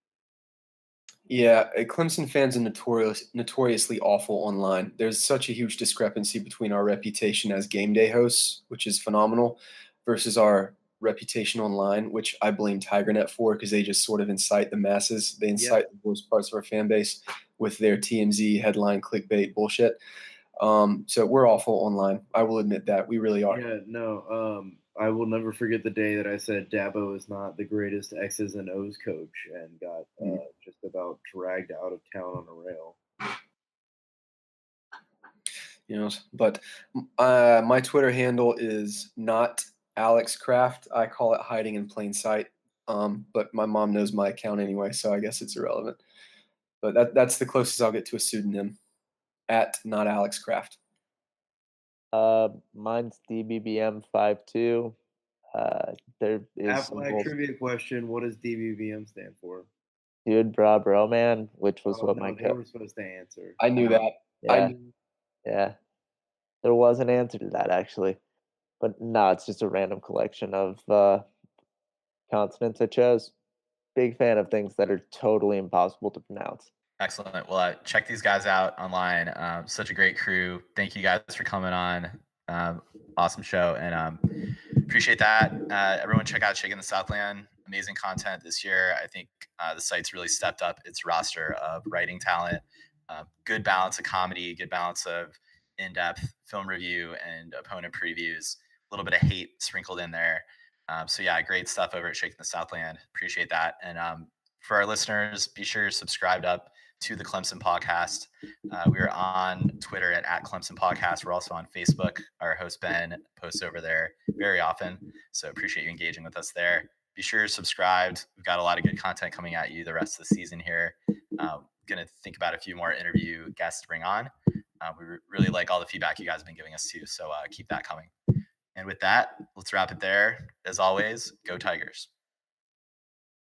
Yeah, uh, Clemson fans are notorious, notoriously awful online. There's such a huge discrepancy between our reputation as game day hosts, which is phenomenal, versus our reputation online, which I blame TigerNet for because they just sort of incite the masses. They incite the worst parts of our fan base with their TMZ headline clickbait bullshit. Um, so we're awful online. I will admit that we really are. Yeah, no. Um, I will never forget the day that I said Dabo is not the greatest X's and O's coach and got uh, Mm. just about dragged out of town on a rail. you know but uh, my twitter handle is not alex craft i call it hiding in plain sight um, but my mom knows my account anyway so i guess it's irrelevant but that, that's the closest i'll get to a pseudonym at not alex craft Uh, mine's DBBM52. Uh, there is some Aflac bull- trivia question: What does DBBM stand for? dude, Bra Bro Man, which was Oh, what no, my they co- were supposed to answer. i knew that I yeah knew- yeah. There was an answer to that actually, but no, it's just a random collection of uh, consonants I chose. Big fan of things that are totally impossible to pronounce. Excellent. Well, uh, check these guys out online. Um, such a great crew. Thank you guys for coming on. Um, awesome show, and um, appreciate that. Uh, everyone, check out Shaking the Southland. Amazing content this year. I think uh, the site's really stepped up its roster of writing talent. Uh, good balance of comedy, good balance of in-depth film review and opponent previews. Little bit of hate sprinkled in there. Um, so yeah, great stuff over at Shaking the Southland. Appreciate that. And um, for our listeners, be sure you're subscribed up to the Clemson podcast. Uh, we are on Twitter at, at Clemson Podcast. We're also on Facebook. Our host Ben posts over there very often. So appreciate you engaging with us there. Be sure you're subscribed. We've got a lot of good content coming at you the rest of the season here. Uh, gonna think about a few more interview guests to bring on. Uh, we re- really like all the feedback you guys have been giving us too. So uh, keep that coming. And with that, let's wrap it there. As always, go Tigers.